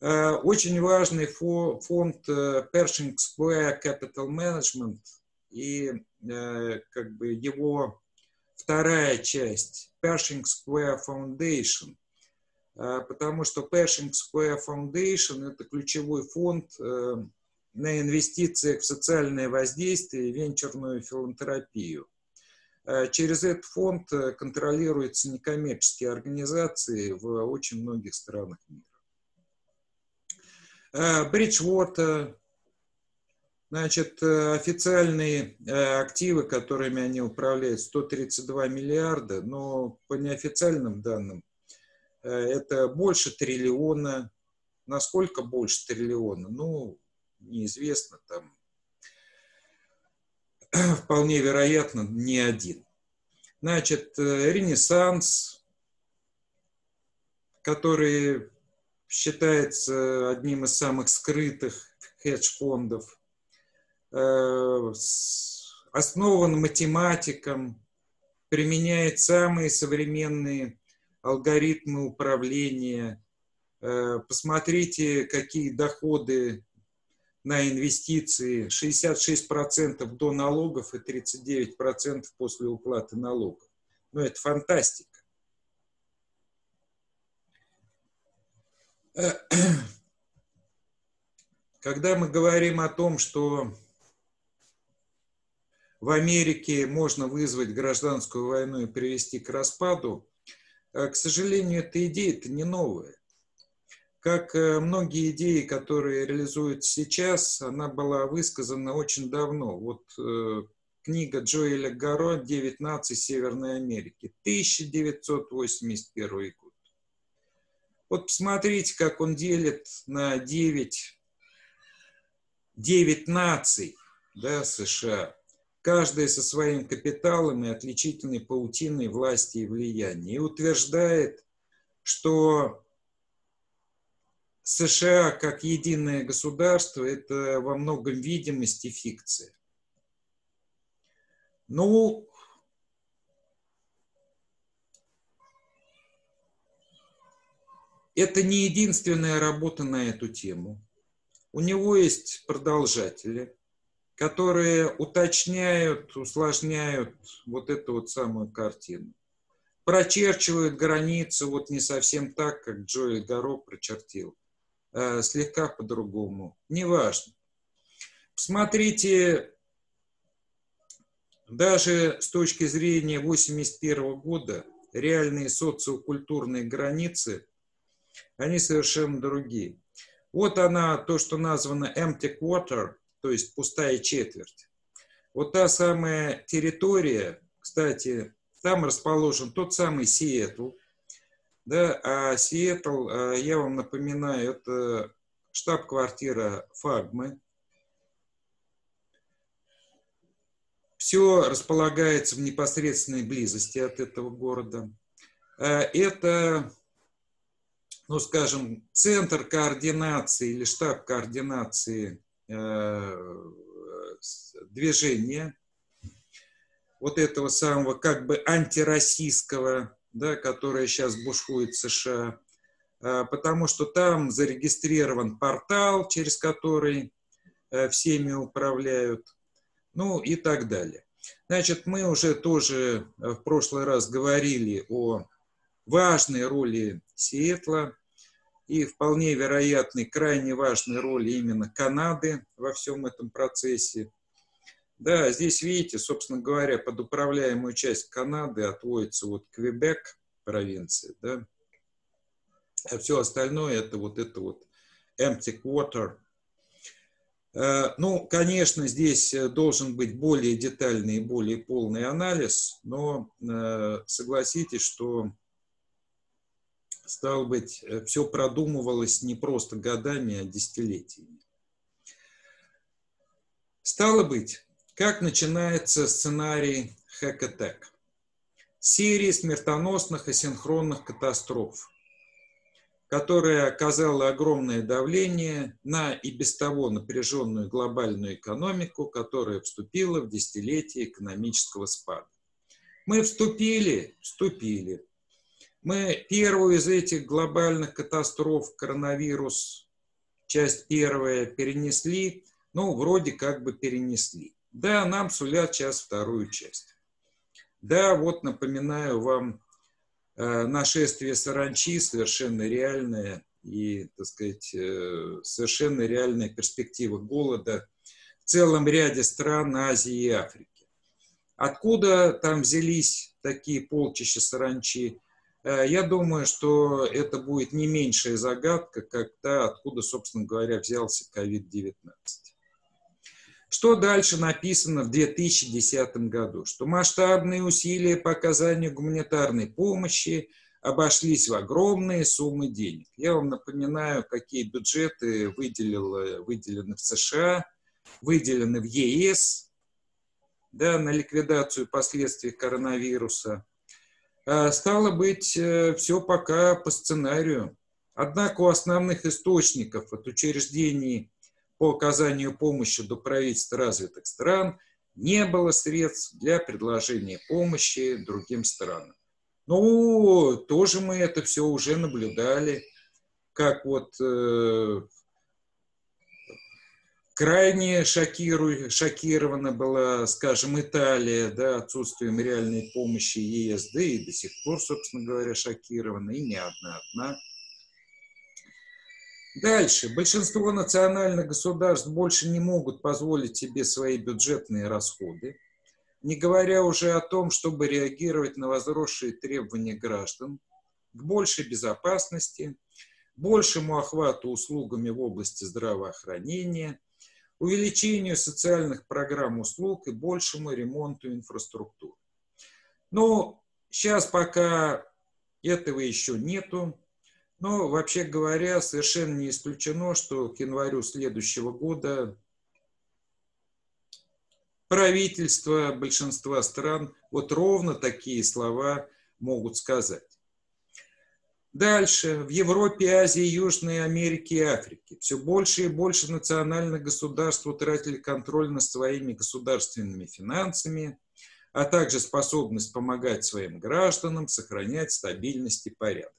Э, очень важный фонд э, Pershing Square Capital Management и как бы его вторая часть Pershing Square Foundation потому что Pershing Square Foundation – это ключевой фонд э, на инвестициях в социальное воздействие и венчурную филантропию. А, через этот фонд э, контролируются некоммерческие организации в очень многих странах мира. Bridgewater, значит, э, официальные активы, которыми они управляют, 132 миллиарда, но по неофициальным данным Э, это больше триллиона. Насколько больше триллиона? Ну, неизвестно, там *clears throat* вполне вероятно не один. Значит, э, Ренессанс, который считается одним из самых скрытых хедж-фондов, э, основан математиком, применяет самые современные алгоритмы управления. Э, посмотрите, какие доходы на инвестиции. 66% до налогов и 39% после уплаты налогов. Ну, это фантастика. Э, *clears throat* когда мы говорим о том, что в Америке можно вызвать гражданскую войну и привести к распаду, к сожалению, эта идея это не новая. Как э, многие идеи, которые реализуются сейчас, она была высказана очень давно. Вот э, книга Джоэля Гаро «Девять наций Северной Америки», 1981 год. Вот посмотрите, как он делит на 9, 9 наций да, США каждая со своим капиталом и отличительной паутиной власти и влияния, и утверждает, что США как единое государство – это во многом видимость и фикция. Ну, это не единственная работа на эту тему. У него есть продолжатели – которые уточняют, усложняют вот эту вот самую картину. Прочерчивают границы вот не совсем так, как Джоэль Гаро прочертил, а слегка по-другому. Неважно. Посмотрите, даже с точки зрения 1981 года реальные социокультурные границы, они совершенно другие. Вот она, то, что названо empty quarter, то есть пустая четверть. Вот та самая территория, кстати, там расположен тот самый Сиэтл, да, а Сиэтл, а, я вам напоминаю, это штаб-квартира Фагмы. Все располагается в непосредственной близости от этого города. А, это, ну, скажем, центр координации или штаб координации Э, движения вот этого самого как бы антироссийского, да, которое сейчас бушует в США, э, потому что там зарегистрирован портал, через который э, всеми управляют, ну и так далее. Значит, мы уже тоже в прошлый раз говорили о важной роли Сиэтла и вполне вероятной крайне важной роли именно Канады во всем этом процессе. Да, здесь видите, собственно говоря, под управляемую часть Канады отводится вот Квебек провинция, да, а все остальное это вот это вот empty quarter. Э, ну, конечно, здесь должен быть более детальный и более полный анализ, но э, согласитесь, что стало быть, э, все продумывалось не просто годами, а десятилетиями. Стало быть, как начинается сценарий Хэкатек? Серия смертоносных и синхронных катастроф, которая оказала огромное давление на и без того напряженную глобальную экономику, которая вступила в десятилетие экономического спада. Мы вступили, вступили, мы первую из этих глобальных катастроф, коронавирус, часть первая, перенесли, ну, вроде как бы перенесли. Да, нам сулят сейчас вторую часть. Да, вот напоминаю вам, э, нашествие саранчи совершенно реальное и, так сказать, э, совершенно реальная перспектива голода в целом ряде стран Азии и Африки. Откуда там взялись такие полчища саранчи? Э, я думаю, что это будет не меньшая загадка, та, откуда, собственно говоря, взялся COVID-19. Что дальше написано в 2010 году? Что масштабные усилия по оказанию гуманитарной помощи обошлись в огромные суммы денег. Я вам напоминаю, какие бюджеты выделил, выделены в США, выделены в ЕС да, на ликвидацию последствий коронавируса – стало быть, э, все пока по сценарию. Однако у основных источников от учреждений по оказанию помощи до правительств развитых стран не было средств для предложения помощи другим странам. Ну, тоже мы это все уже наблюдали, как вот э, крайне шокиру... шокирована была, скажем, Италия, да, отсутствием реальной помощи ЕС, да и до сих пор, собственно говоря, шокирована, и не одна одна. Дальше. Большинство национальных государств больше не могут позволить себе свои бюджетные расходы, не говоря уже о том, чтобы реагировать на возросшие требования граждан к большей безопасности, большему охвату услугами в области здравоохранения, увеличению социальных программ услуг и большему ремонту инфраструктуры. Но сейчас пока этого еще нету. Но, вообще говоря, совершенно не исключено, что к январю следующего года правительства большинства стран вот ровно такие слова могут сказать. Дальше. В Европе, Азии, Южной Америке и Африке все больше и больше национальных государств утратили контроль над своими государственными финансами, а также способность помогать своим гражданам сохранять стабильность и порядок.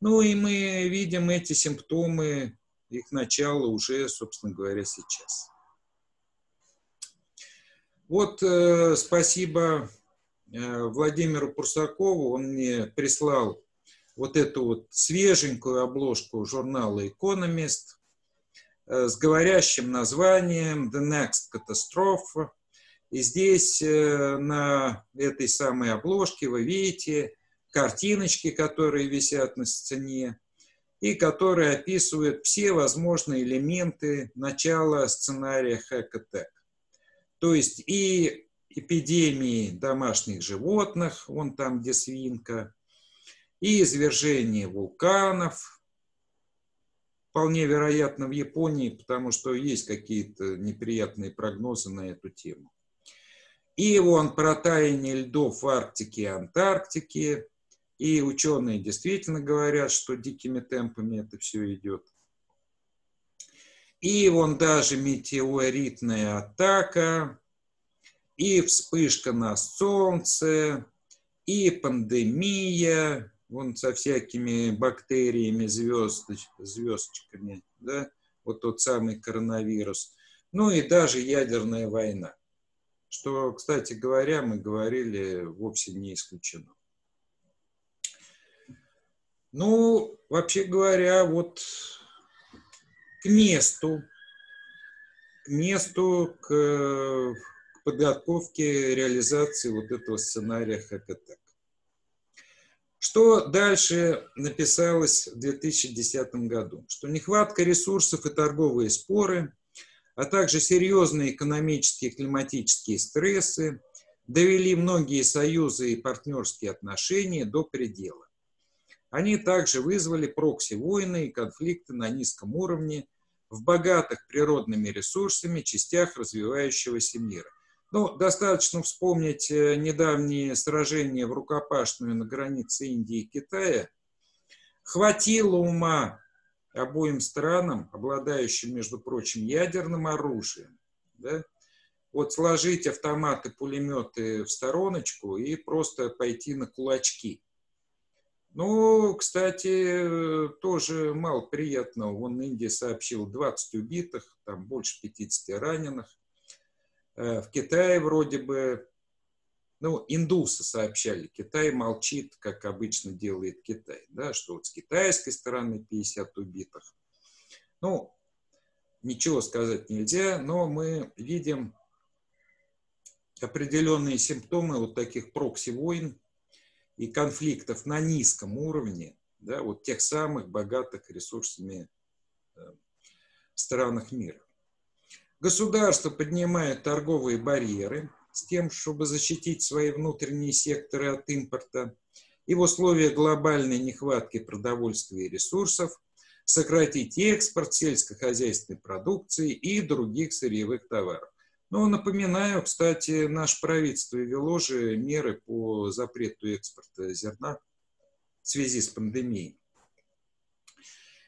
Ну и мы видим эти симптомы, их начало уже, собственно говоря, сейчас. Вот э, спасибо э, Владимиру Пурсакову, он мне прислал вот эту вот свеженькую обложку журнала Economist э, с говорящим названием The Next Catastrophe. И здесь э, на этой самой обложке вы видите картиночки, которые висят на стене, и которые описывают все возможные элементы начала сценария Хэкатек. То есть и эпидемии домашних животных, вон там, где свинка, и извержение вулканов, вполне вероятно в Японии, потому что есть какие-то неприятные прогнозы на эту тему. И вон протаяние льдов в Арктике и Антарктике, и ученые действительно говорят, что дикими темпами это все идет. И вон даже метеоритная атака, и вспышка на Солнце, и пандемия, вон со всякими бактериями, звезд, звездочками, да, вот тот самый коронавирус, ну и даже ядерная война, что, кстати говоря, мы говорили, вовсе не исключено. Ну, вообще говоря, вот к месту, к месту, к, к подготовке реализации вот этого сценария ХКТ. Что дальше написалось в 2010 году? Что нехватка ресурсов и торговые споры, а также серьезные экономические и климатические стрессы довели многие союзы и партнерские отношения до предела. Они также вызвали прокси-войны и конфликты на низком уровне в богатых природными ресурсами частях развивающегося мира. Ну, достаточно вспомнить э, недавние сражения в рукопашную на границе Индии и Китая. Хватило ума обоим странам, обладающим, между прочим, ядерным оружием, да, вот сложить автоматы, пулеметы в стороночку и просто пойти на кулачки – ну, кстати, тоже мало приятного. Вон Индия сообщил 20 убитых, там больше 50 раненых. Э, в Китае вроде бы, ну, индусы сообщали, Китай молчит, как обычно делает Китай, да, что вот с китайской стороны 50 убитых. Ну, ничего сказать нельзя, но мы видим определенные симптомы вот таких прокси-войн, и конфликтов на низком уровне, да, вот тех самых богатых ресурсами э, странах мира. Государство поднимает торговые барьеры с тем, чтобы защитить свои внутренние секторы от импорта и в условиях глобальной нехватки продовольствия и ресурсов сократить экспорт сельскохозяйственной продукции и других сырьевых товаров. Ну, напоминаю, кстати, наше правительство ввело же меры по запрету экспорта зерна в связи с пандемией.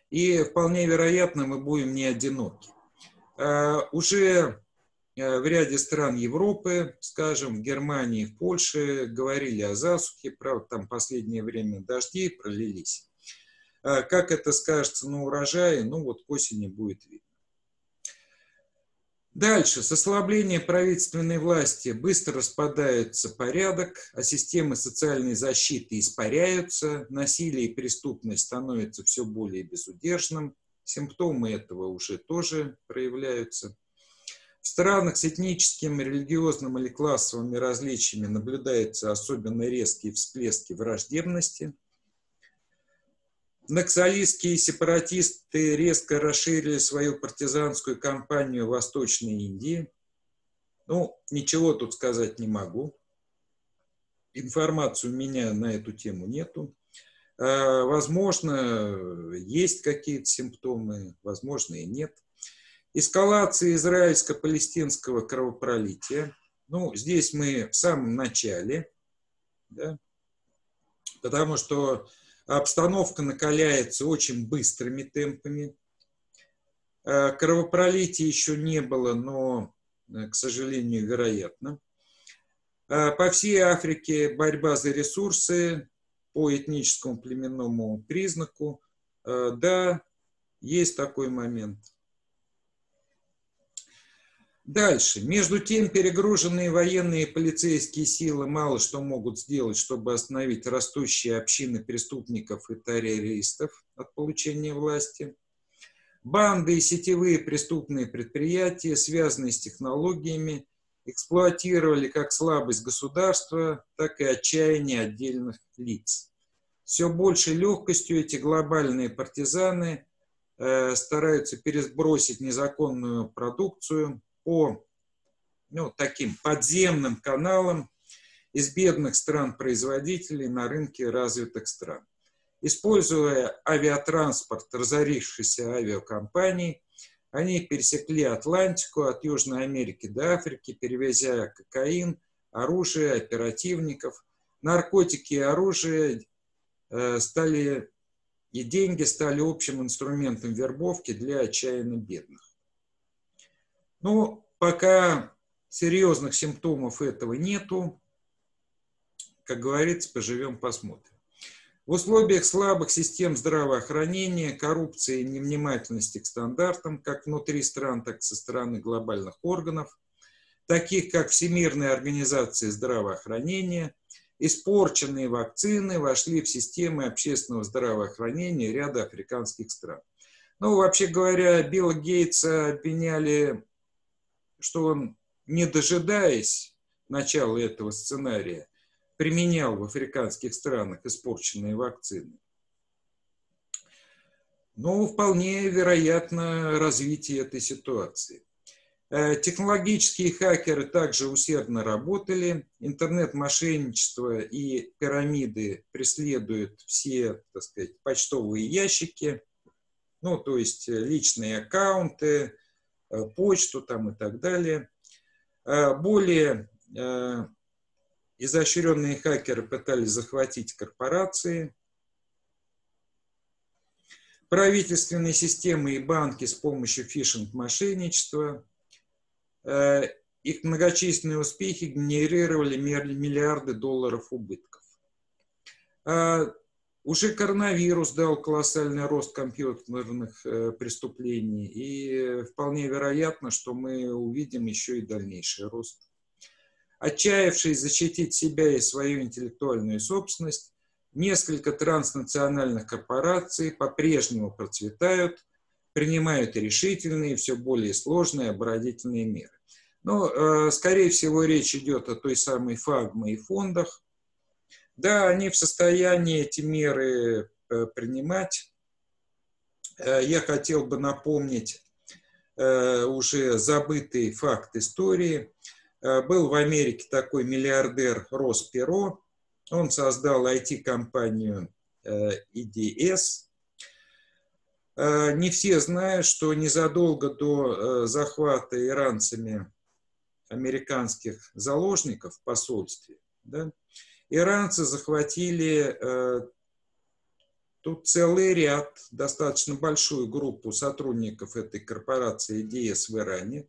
И вполне вероятно, мы будем не одиноки. А, уже в ряде стран Европы, скажем, в Германии, в Польше, говорили о засухе, правда, там последнее время дожди пролились. Как это скажется на урожае, ну вот к осени будет видно. Дальше. С ослаблением правительственной власти быстро распадается порядок, а системы социальной защиты испаряются, насилие и преступность становятся все более безудержным, симптомы этого уже тоже проявляются. В странах с этническим, религиозным или классовыми различиями наблюдаются особенно резкие всплески враждебности – Наксалистские сепаратисты резко расширили свою партизанскую кампанию в Восточной Индии. Ну, ничего тут сказать не могу. Информации у меня на эту тему нету. А, возможно, есть какие-то симптомы, возможно и нет. Эскалация израильско-палестинского кровопролития. Ну, здесь мы в самом начале, да, потому что Обстановка накаляется очень быстрыми темпами. Э, кровопролития еще не было, но, э, к сожалению, вероятно. Э, по всей Африке борьба за ресурсы по этническому племенному признаку. Да, есть такой момент. Дальше. Между тем, перегруженные военные и полицейские силы мало что могут сделать, чтобы остановить растущие общины преступников и террористов от получения власти. Банды и сетевые преступные предприятия, связанные с технологиями, эксплуатировали как слабость государства, так и отчаяние отдельных лиц. Все большей легкостью эти глобальные партизаны э, стараются пересбросить незаконную продукцию по ну, таким подземным каналам из бедных стран-производителей на рынке развитых стран. Используя авиатранспорт разорившейся авиакомпаний, они пересекли Атлантику от Южной Америки до Африки, перевезя кокаин, оружие, оперативников. Наркотики и оружие э, стали и деньги стали общим инструментом вербовки для отчаянно бедных. Ну, пока серьезных симптомов этого нету. Как говорится, поживем, посмотрим. В условиях слабых систем здравоохранения, коррупции и невнимательности к стандартам, как внутри стран, так и со стороны глобальных органов, таких как Всемирная организация здравоохранения, испорченные вакцины вошли в системы общественного здравоохранения ряда африканских стран. Ну, вообще говоря, Билла Гейтса обвиняли что он, не дожидаясь начала этого сценария, применял в африканских странах испорченные вакцины. Но вполне вероятно развитие этой ситуации. Э, технологические хакеры также усердно работали. Интернет-мошенничество и пирамиды преследуют все, так сказать, почтовые ящики, ну, то есть личные аккаунты, Э, почту там и так далее. Э, более э, изощренные хакеры пытались захватить корпорации, правительственные системы и банки с помощью фишинг-мошенничества. Их многочисленные успехи генерировали миллиарды долларов убытков. Уже коронавирус дал колоссальный рост компьютерных э, преступлений, и вполне вероятно, что мы увидим еще и дальнейший рост. Отчаявшись защитить себя и свою интеллектуальную собственность, несколько транснациональных корпораций по-прежнему процветают, принимают решительные, все более сложные оборонительные меры. Но, э, скорее всего, речь идет о той самой фагме и фондах, да, они в состоянии эти меры э, принимать. Э, я хотел бы напомнить уже забытый факт истории. Был в Америке такой миллиардер Рос Перо. Он создал IT-компанию EDS. Не все знают, что незадолго до захвата иранцами американских заложников в посольстве, да, Иранцы захватили э, тут целый ряд, достаточно большую группу сотрудников этой корпорации ДС в Иране.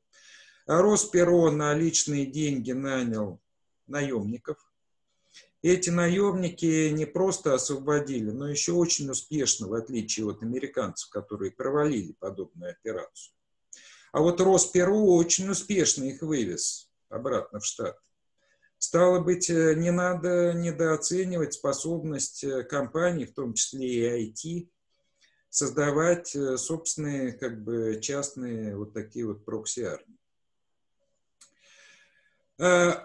Росперо на личные деньги нанял наемников. Эти наемники не просто освободили, но еще очень успешно, в отличие от американцев, которые провалили подобную операцию. А вот Росперо очень успешно их вывез обратно в штат. Стало быть, э, не надо недооценивать способность э, компаний, в том числе и IT, создавать э, собственные как бы частные вот такие вот прокси-армии.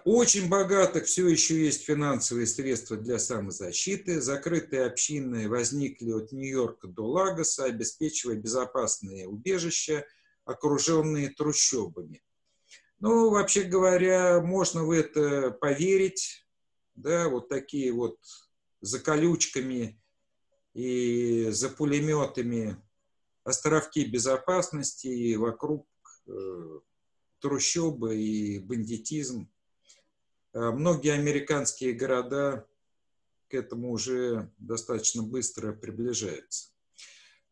Очень богатых все еще есть финансовые средства для самозащиты. Закрытые общины возникли от Нью-Йорка до Лагоса, обеспечивая безопасные убежища, окруженные трущобами. Ну, вообще говоря, можно в это поверить, да, вот такие вот за колючками и за пулеметами островки безопасности и вокруг э, трущобы и бандитизм. А многие американские города к этому уже достаточно быстро приближаются.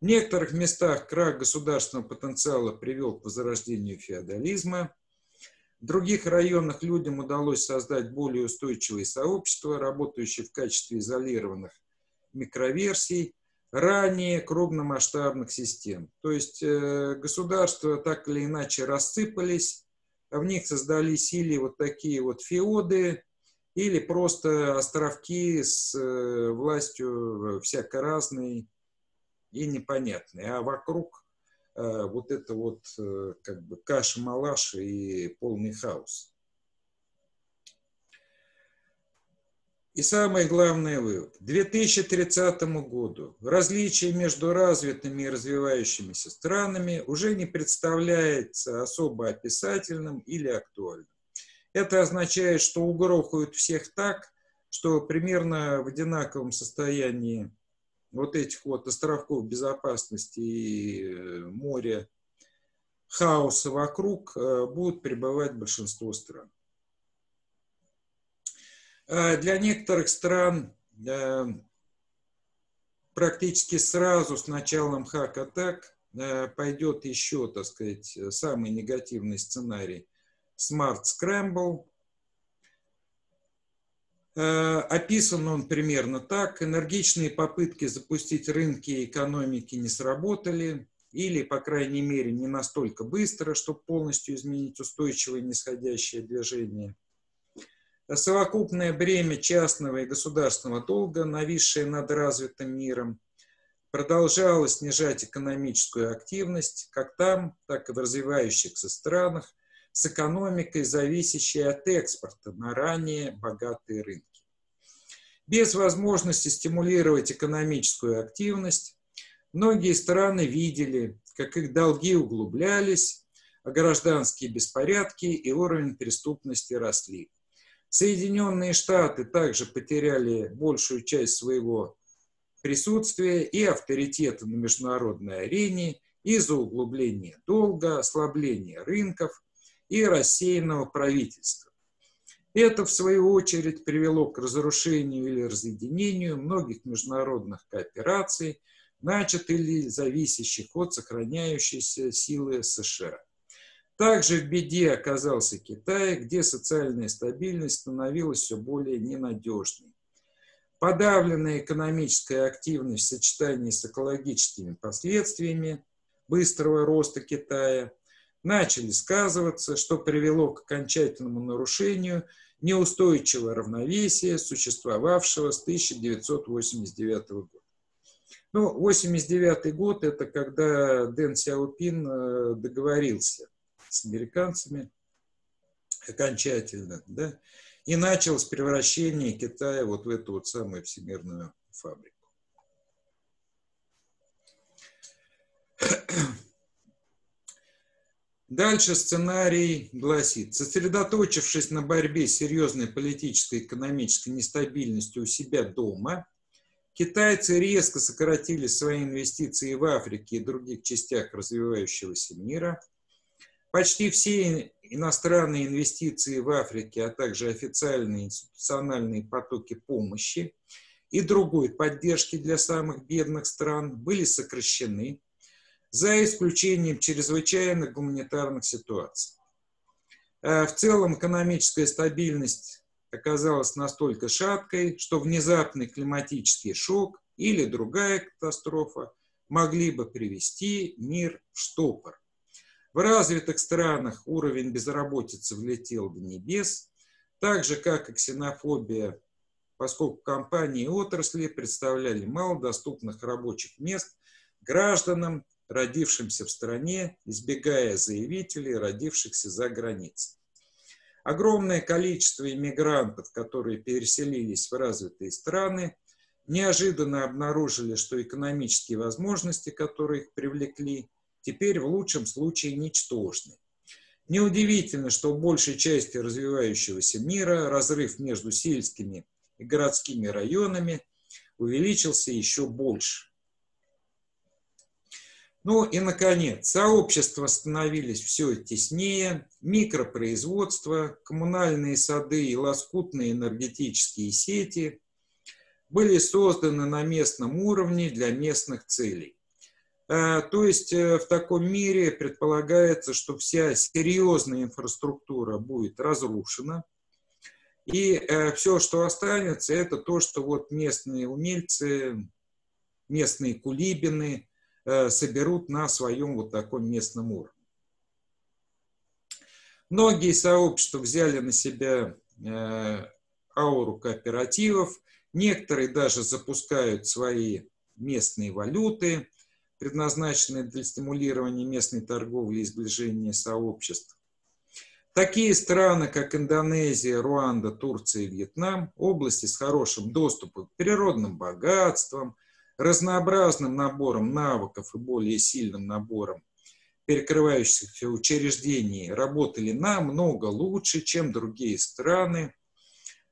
В некоторых местах крах государственного потенциала привел к возрождению феодализма – в других районах людям удалось создать более устойчивые сообщества, работающие в качестве изолированных микроверсий, ранее крупномасштабных систем. То есть э, государства так или иначе рассыпались, в них создались или вот такие вот феоды, или просто островки с э, властью всяко разной и непонятной. А вокруг Э, вот это вот э, как бы каша-малаш и полный хаос. И самый главный вывод. К 2030 году различие между развитыми и развивающимися странами уже не представляется особо описательным или актуальным. Это означает, что угрохают всех так, что примерно в одинаковом состоянии вот этих вот островков безопасности и э, моря хаоса вокруг э, будут пребывать большинство стран. А для некоторых стран э, практически сразу с началом хак-атак пойдет еще, так сказать, самый негативный сценарий Smart Scramble, Э, описан он примерно так. Энергичные попытки запустить рынки и экономики не сработали, или, по крайней мере, не настолько быстро, чтобы полностью изменить устойчивое нисходящее движение. Совокупное бремя частного и государственного долга, нависшее над развитым миром, продолжало снижать экономическую активность как там, так и в развивающихся странах – с экономикой, зависящей от экспорта на ранее богатые рынки. Без возможности стимулировать экономическую активность, многие страны видели, как их долги углублялись, а гражданские беспорядки и уровень преступности росли. Соединенные Штаты также потеряли большую часть своего присутствия и авторитета на международной арене из-за углубления долга, ослабления рынков и рассеянного правительства. Это, в свою очередь, привело к разрушению или разъединению многих международных коопераций, начатых или зависящих от сохраняющейся силы США. Также в беде оказался Китай, где социальная стабильность становилась все более ненадежной. Подавленная экономическая активность в сочетании с экологическими последствиями быстрого роста Китая – начали сказываться, что привело к окончательному нарушению неустойчивого равновесия, существовавшего с 1989 года. Ну, 89 год – это когда Дэн Сяопин э, договорился с американцами окончательно, да, и началось превращение Китая вот в эту вот самую всемирную фабрику. Дальше сценарий гласит, сосредоточившись на борьбе с серьезной политической и экономической нестабильностью у себя дома, китайцы резко сократили свои инвестиции в Африке и других частях развивающегося мира. Почти все иностранные инвестиции в Африке, а также официальные институциональные потоки помощи и другой поддержки для самых бедных стран были сокращены – за исключением чрезвычайных гуманитарных ситуаций. В целом экономическая стабильность оказалась настолько шаткой, что внезапный климатический шок или другая катастрофа могли бы привести мир в штопор. В развитых странах уровень безработицы влетел до небес, так же, как и ксенофобия, поскольку компании и отрасли представляли мало доступных рабочих мест гражданам, родившимся в стране, избегая заявителей, родившихся за границей. Огромное количество иммигрантов, которые переселились в развитые страны, неожиданно обнаружили, что экономические возможности, которые их привлекли, теперь в лучшем случае ничтожны. Неудивительно, что в большей части развивающегося мира разрыв между сельскими и городскими районами увеличился еще больше. Ну и, наконец, сообщества становились все теснее, микропроизводство, коммунальные сады и лоскутные энергетические сети были созданы на местном уровне для местных целей. А, то есть э, в таком мире предполагается, что вся серьезная инфраструктура будет разрушена, и э, все, что останется, это то, что вот местные умельцы, местные кулибины – Э, соберут на своем вот таком местном уровне. Многие сообщества взяли на себя э, ауру кооперативов, некоторые даже запускают свои местные валюты, предназначенные для стимулирования местной торговли и сближения сообществ. Такие страны, как Индонезия, Руанда, Турция и Вьетнам, области с хорошим доступом к природным богатствам, разнообразным набором навыков и более сильным набором перекрывающихся учреждений работали намного лучше, чем другие страны.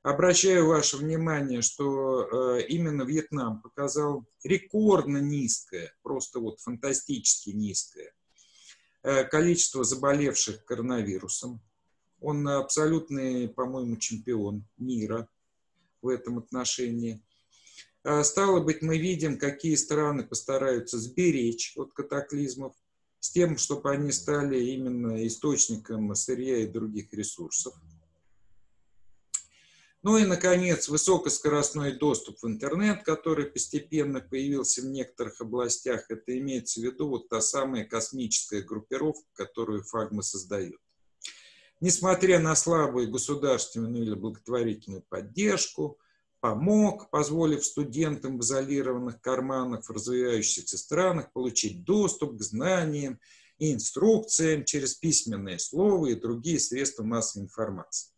Обращаю ваше внимание, что э, именно Вьетнам показал рекордно низкое, просто вот фантастически низкое э, количество заболевших коронавирусом. Он абсолютный, по-моему, чемпион мира в этом отношении. А, стало быть, мы видим, какие страны постараются сберечь от катаклизмов, с тем, чтобы они стали именно источником сырья и других ресурсов. Ну и, наконец, высокоскоростной доступ в интернет, который постепенно появился в некоторых областях. Это имеется в виду вот та самая космическая группировка, которую Фагма создает. Несмотря на слабую государственную или благотворительную поддержку, помог, позволив студентам в изолированных карманах в развивающихся странах получить доступ к знаниям и инструкциям через письменное слово и другие средства массовой информации.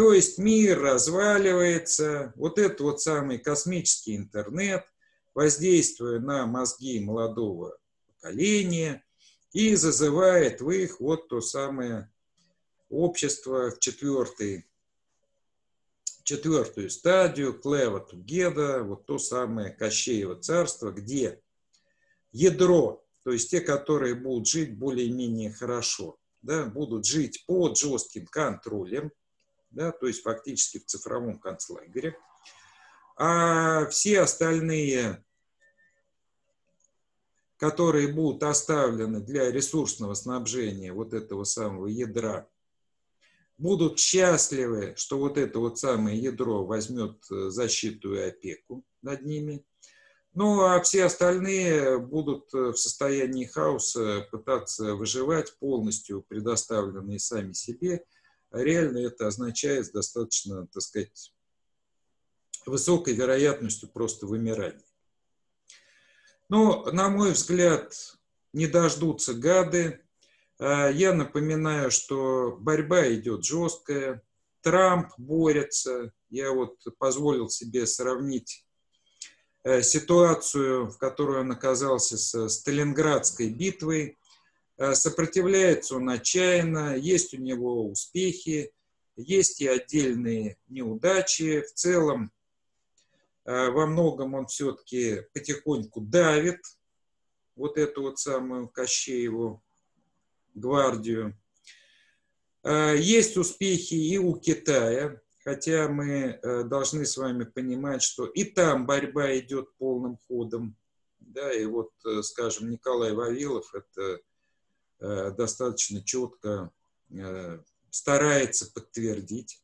То есть мир разваливается, вот этот вот самый космический интернет, воздействуя на мозги молодого поколения и зазывает в их вот то самое общество в четвертый четвертую стадию, Клева Тугеда, вот то самое Кощеево царство, где ядро, то есть те, которые будут жить более-менее хорошо, да, будут жить под жестким контролем, да, то есть фактически в цифровом концлагере, а все остальные, которые будут оставлены для ресурсного снабжения вот этого самого ядра будут счастливы, что вот это вот самое ядро возьмет э, защиту и опеку над ними. Ну, а все остальные будут э, в состоянии хаоса пытаться выживать, полностью предоставленные сами себе. Реально это означает достаточно, так сказать, высокой вероятностью просто вымирания. Но, на мой взгляд, не дождутся гады, Э, я напоминаю, что борьба идет жесткая, Трамп борется. Я вот позволил себе сравнить э, ситуацию, в которой он оказался с Сталинградской битвой. Э, сопротивляется он отчаянно, есть у него успехи, есть и отдельные неудачи. В целом, во многом он все-таки потихоньку давит вот эту вот самую Кощееву гвардию. А, есть успехи и у Китая, хотя мы э, должны с вами понимать, что и там борьба идет полным ходом. Да, и вот, э, скажем, Николай Вавилов это э, достаточно четко старается подтвердить.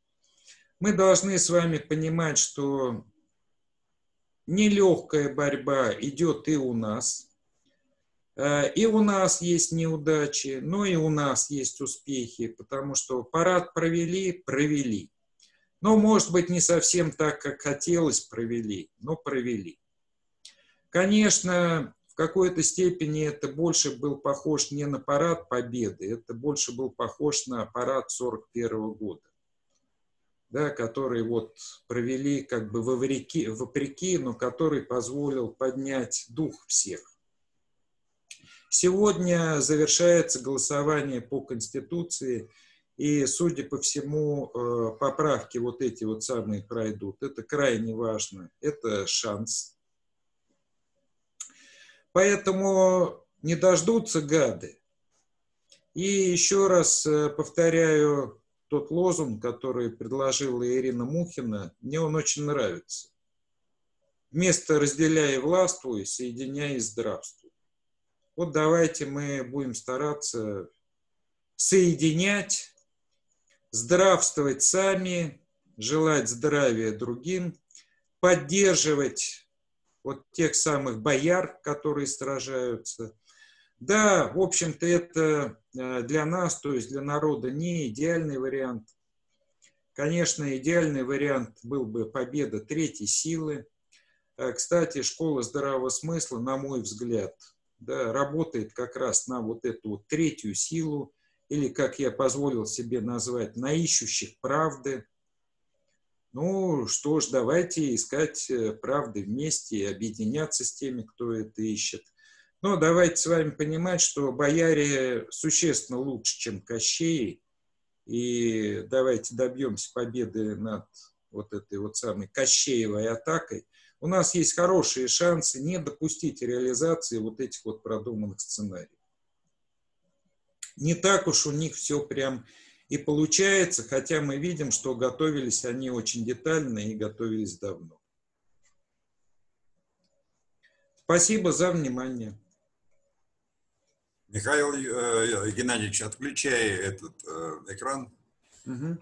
Мы должны с вами понимать, что нелегкая борьба идет и у нас. Э, и у нас есть неудачи, но и у нас есть успехи, потому что парад провели, провели. Но, может быть, не совсем так, как хотелось, провели, но провели. Конечно, какой-то степени это больше был похож не на парад Победы, это больше был похож на парад 41 года да, который вот провели как бы вопреки, вопреки, но который позволил поднять дух всех. Сегодня завершается голосование по Конституции, и, судя по всему, э, поправки вот эти вот самые пройдут. Это крайне важно, это шанс. Поэтому не дождутся гады. И еще раз э, повторяю тот лозунг, который предложила Ирина Мухина, мне он очень нравится. Вместо «разделяй и властвуй», «соединяй и здравствуй». Вот давайте мы будем стараться соединять, здравствовать сами, желать здравия другим, поддерживать вот тех самых бояр, которые сражаются – да, в общем-то, это э, для нас, то есть для народа, не идеальный вариант. Конечно, идеальный вариант был бы победа третьей силы. Э, кстати, школа здравого смысла, на мой взгляд, да, работает как раз на вот эту вот третью силу, или, как я позволил себе назвать, на ищущих правды. Ну что ж, давайте искать э, правды вместе и объединяться с теми, кто это ищет. Но давайте с вами понимать, что бояре существенно лучше, чем Кощей. И давайте добьемся победы над вот этой вот самой Кощеевой атакой. У нас есть хорошие шансы не допустить реализации вот этих вот продуманных сценариев. Не так уж у них все прям и получается, хотя мы видим, что готовились они очень детально и готовились давно. Спасибо за внимание. Михаил э, Геннадьевич, отключай этот э, экран. Угу.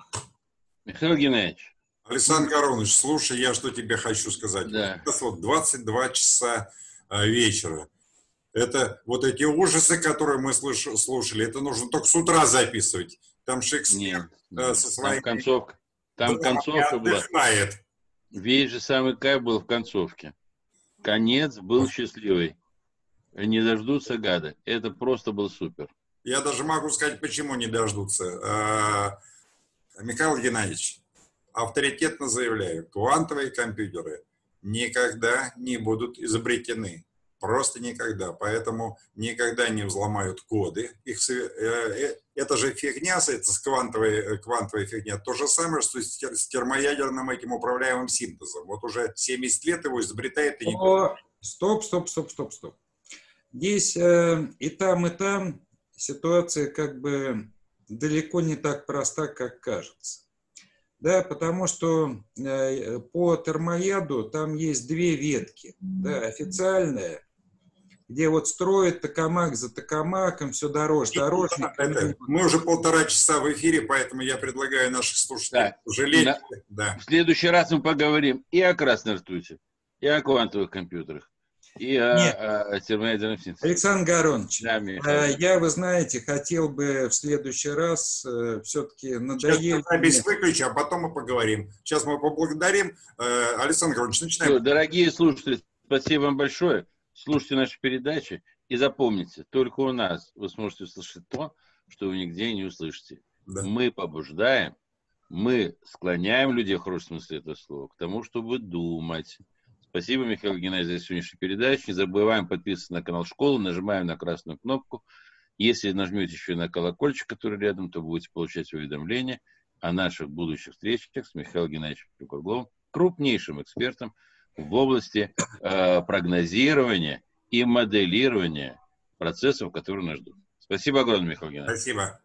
Михаил Геннадьевич. Александр Коронович, слушай, я что тебе хочу сказать. Да. Вот 22 часа э, вечера. Это вот эти ужасы, которые мы слыш, слушали, это нужно только с утра записывать. Там Шекспир нет, э, со своей... Там концовка, там концовка была. Весь же самый кайф был в концовке. Конец был счастливый не дождутся гады. Это просто был супер. Я даже могу сказать, почему не дождутся. А, Михаил Геннадьевич, авторитетно заявляю, квантовые компьютеры никогда не будут изобретены. Просто никогда. Поэтому никогда не взломают коды. Их, э, э, это же фигня, это с квантовой, э, квантовой фигня. То же самое, что с, с термоядерным этим управляемым синтезом. Вот уже 70 лет его изобретает и не... Стоп, стоп, стоп, стоп, стоп. Здесь э, и там, и там ситуация как бы далеко не так проста, как кажется. Да, потому что э, по термояду там есть две ветки. Да, официальная, где вот строят токамак за токамаком, все дороже, дороже. мы уже полтора часа в эфире, поэтому я предлагаю наших слушателей да. жалеть. Да. Да. В следующий раз мы поговорим и о красной ртути, и о квантовых компьютерах и о, о термоядерном синтезе. Александр Гаронович, да, э, я, вы знаете, хотел бы в следующий раз э, все-таки надоело... Сейчас запись выключи, а потом мы поговорим. Сейчас мы поблагодарим. Э, Александр Гаронович, начинаем. Все, дорогие слушатели, спасибо вам большое. Слушайте наши передачи и запомните, только у нас вы сможете услышать то, что вы нигде не услышите. Да. Мы побуждаем, мы склоняем людей, в хорошем смысле этого слова, к тому, чтобы думать, Спасибо, Михаил Геннадьевич, за сегодняшнюю передачу. Не забываем подписываться на канал школы, нажимаем на красную кнопку. Если нажмете еще на колокольчик, который рядом, то будете получать уведомления о наших будущих встречах с Михаилом Геннадьевичем Кругловым, крупнейшим экспертом в области э, прогнозирования и моделирования процессов, которые нас ждут. Спасибо огромное, Михаил Геннадьевич. Спасибо.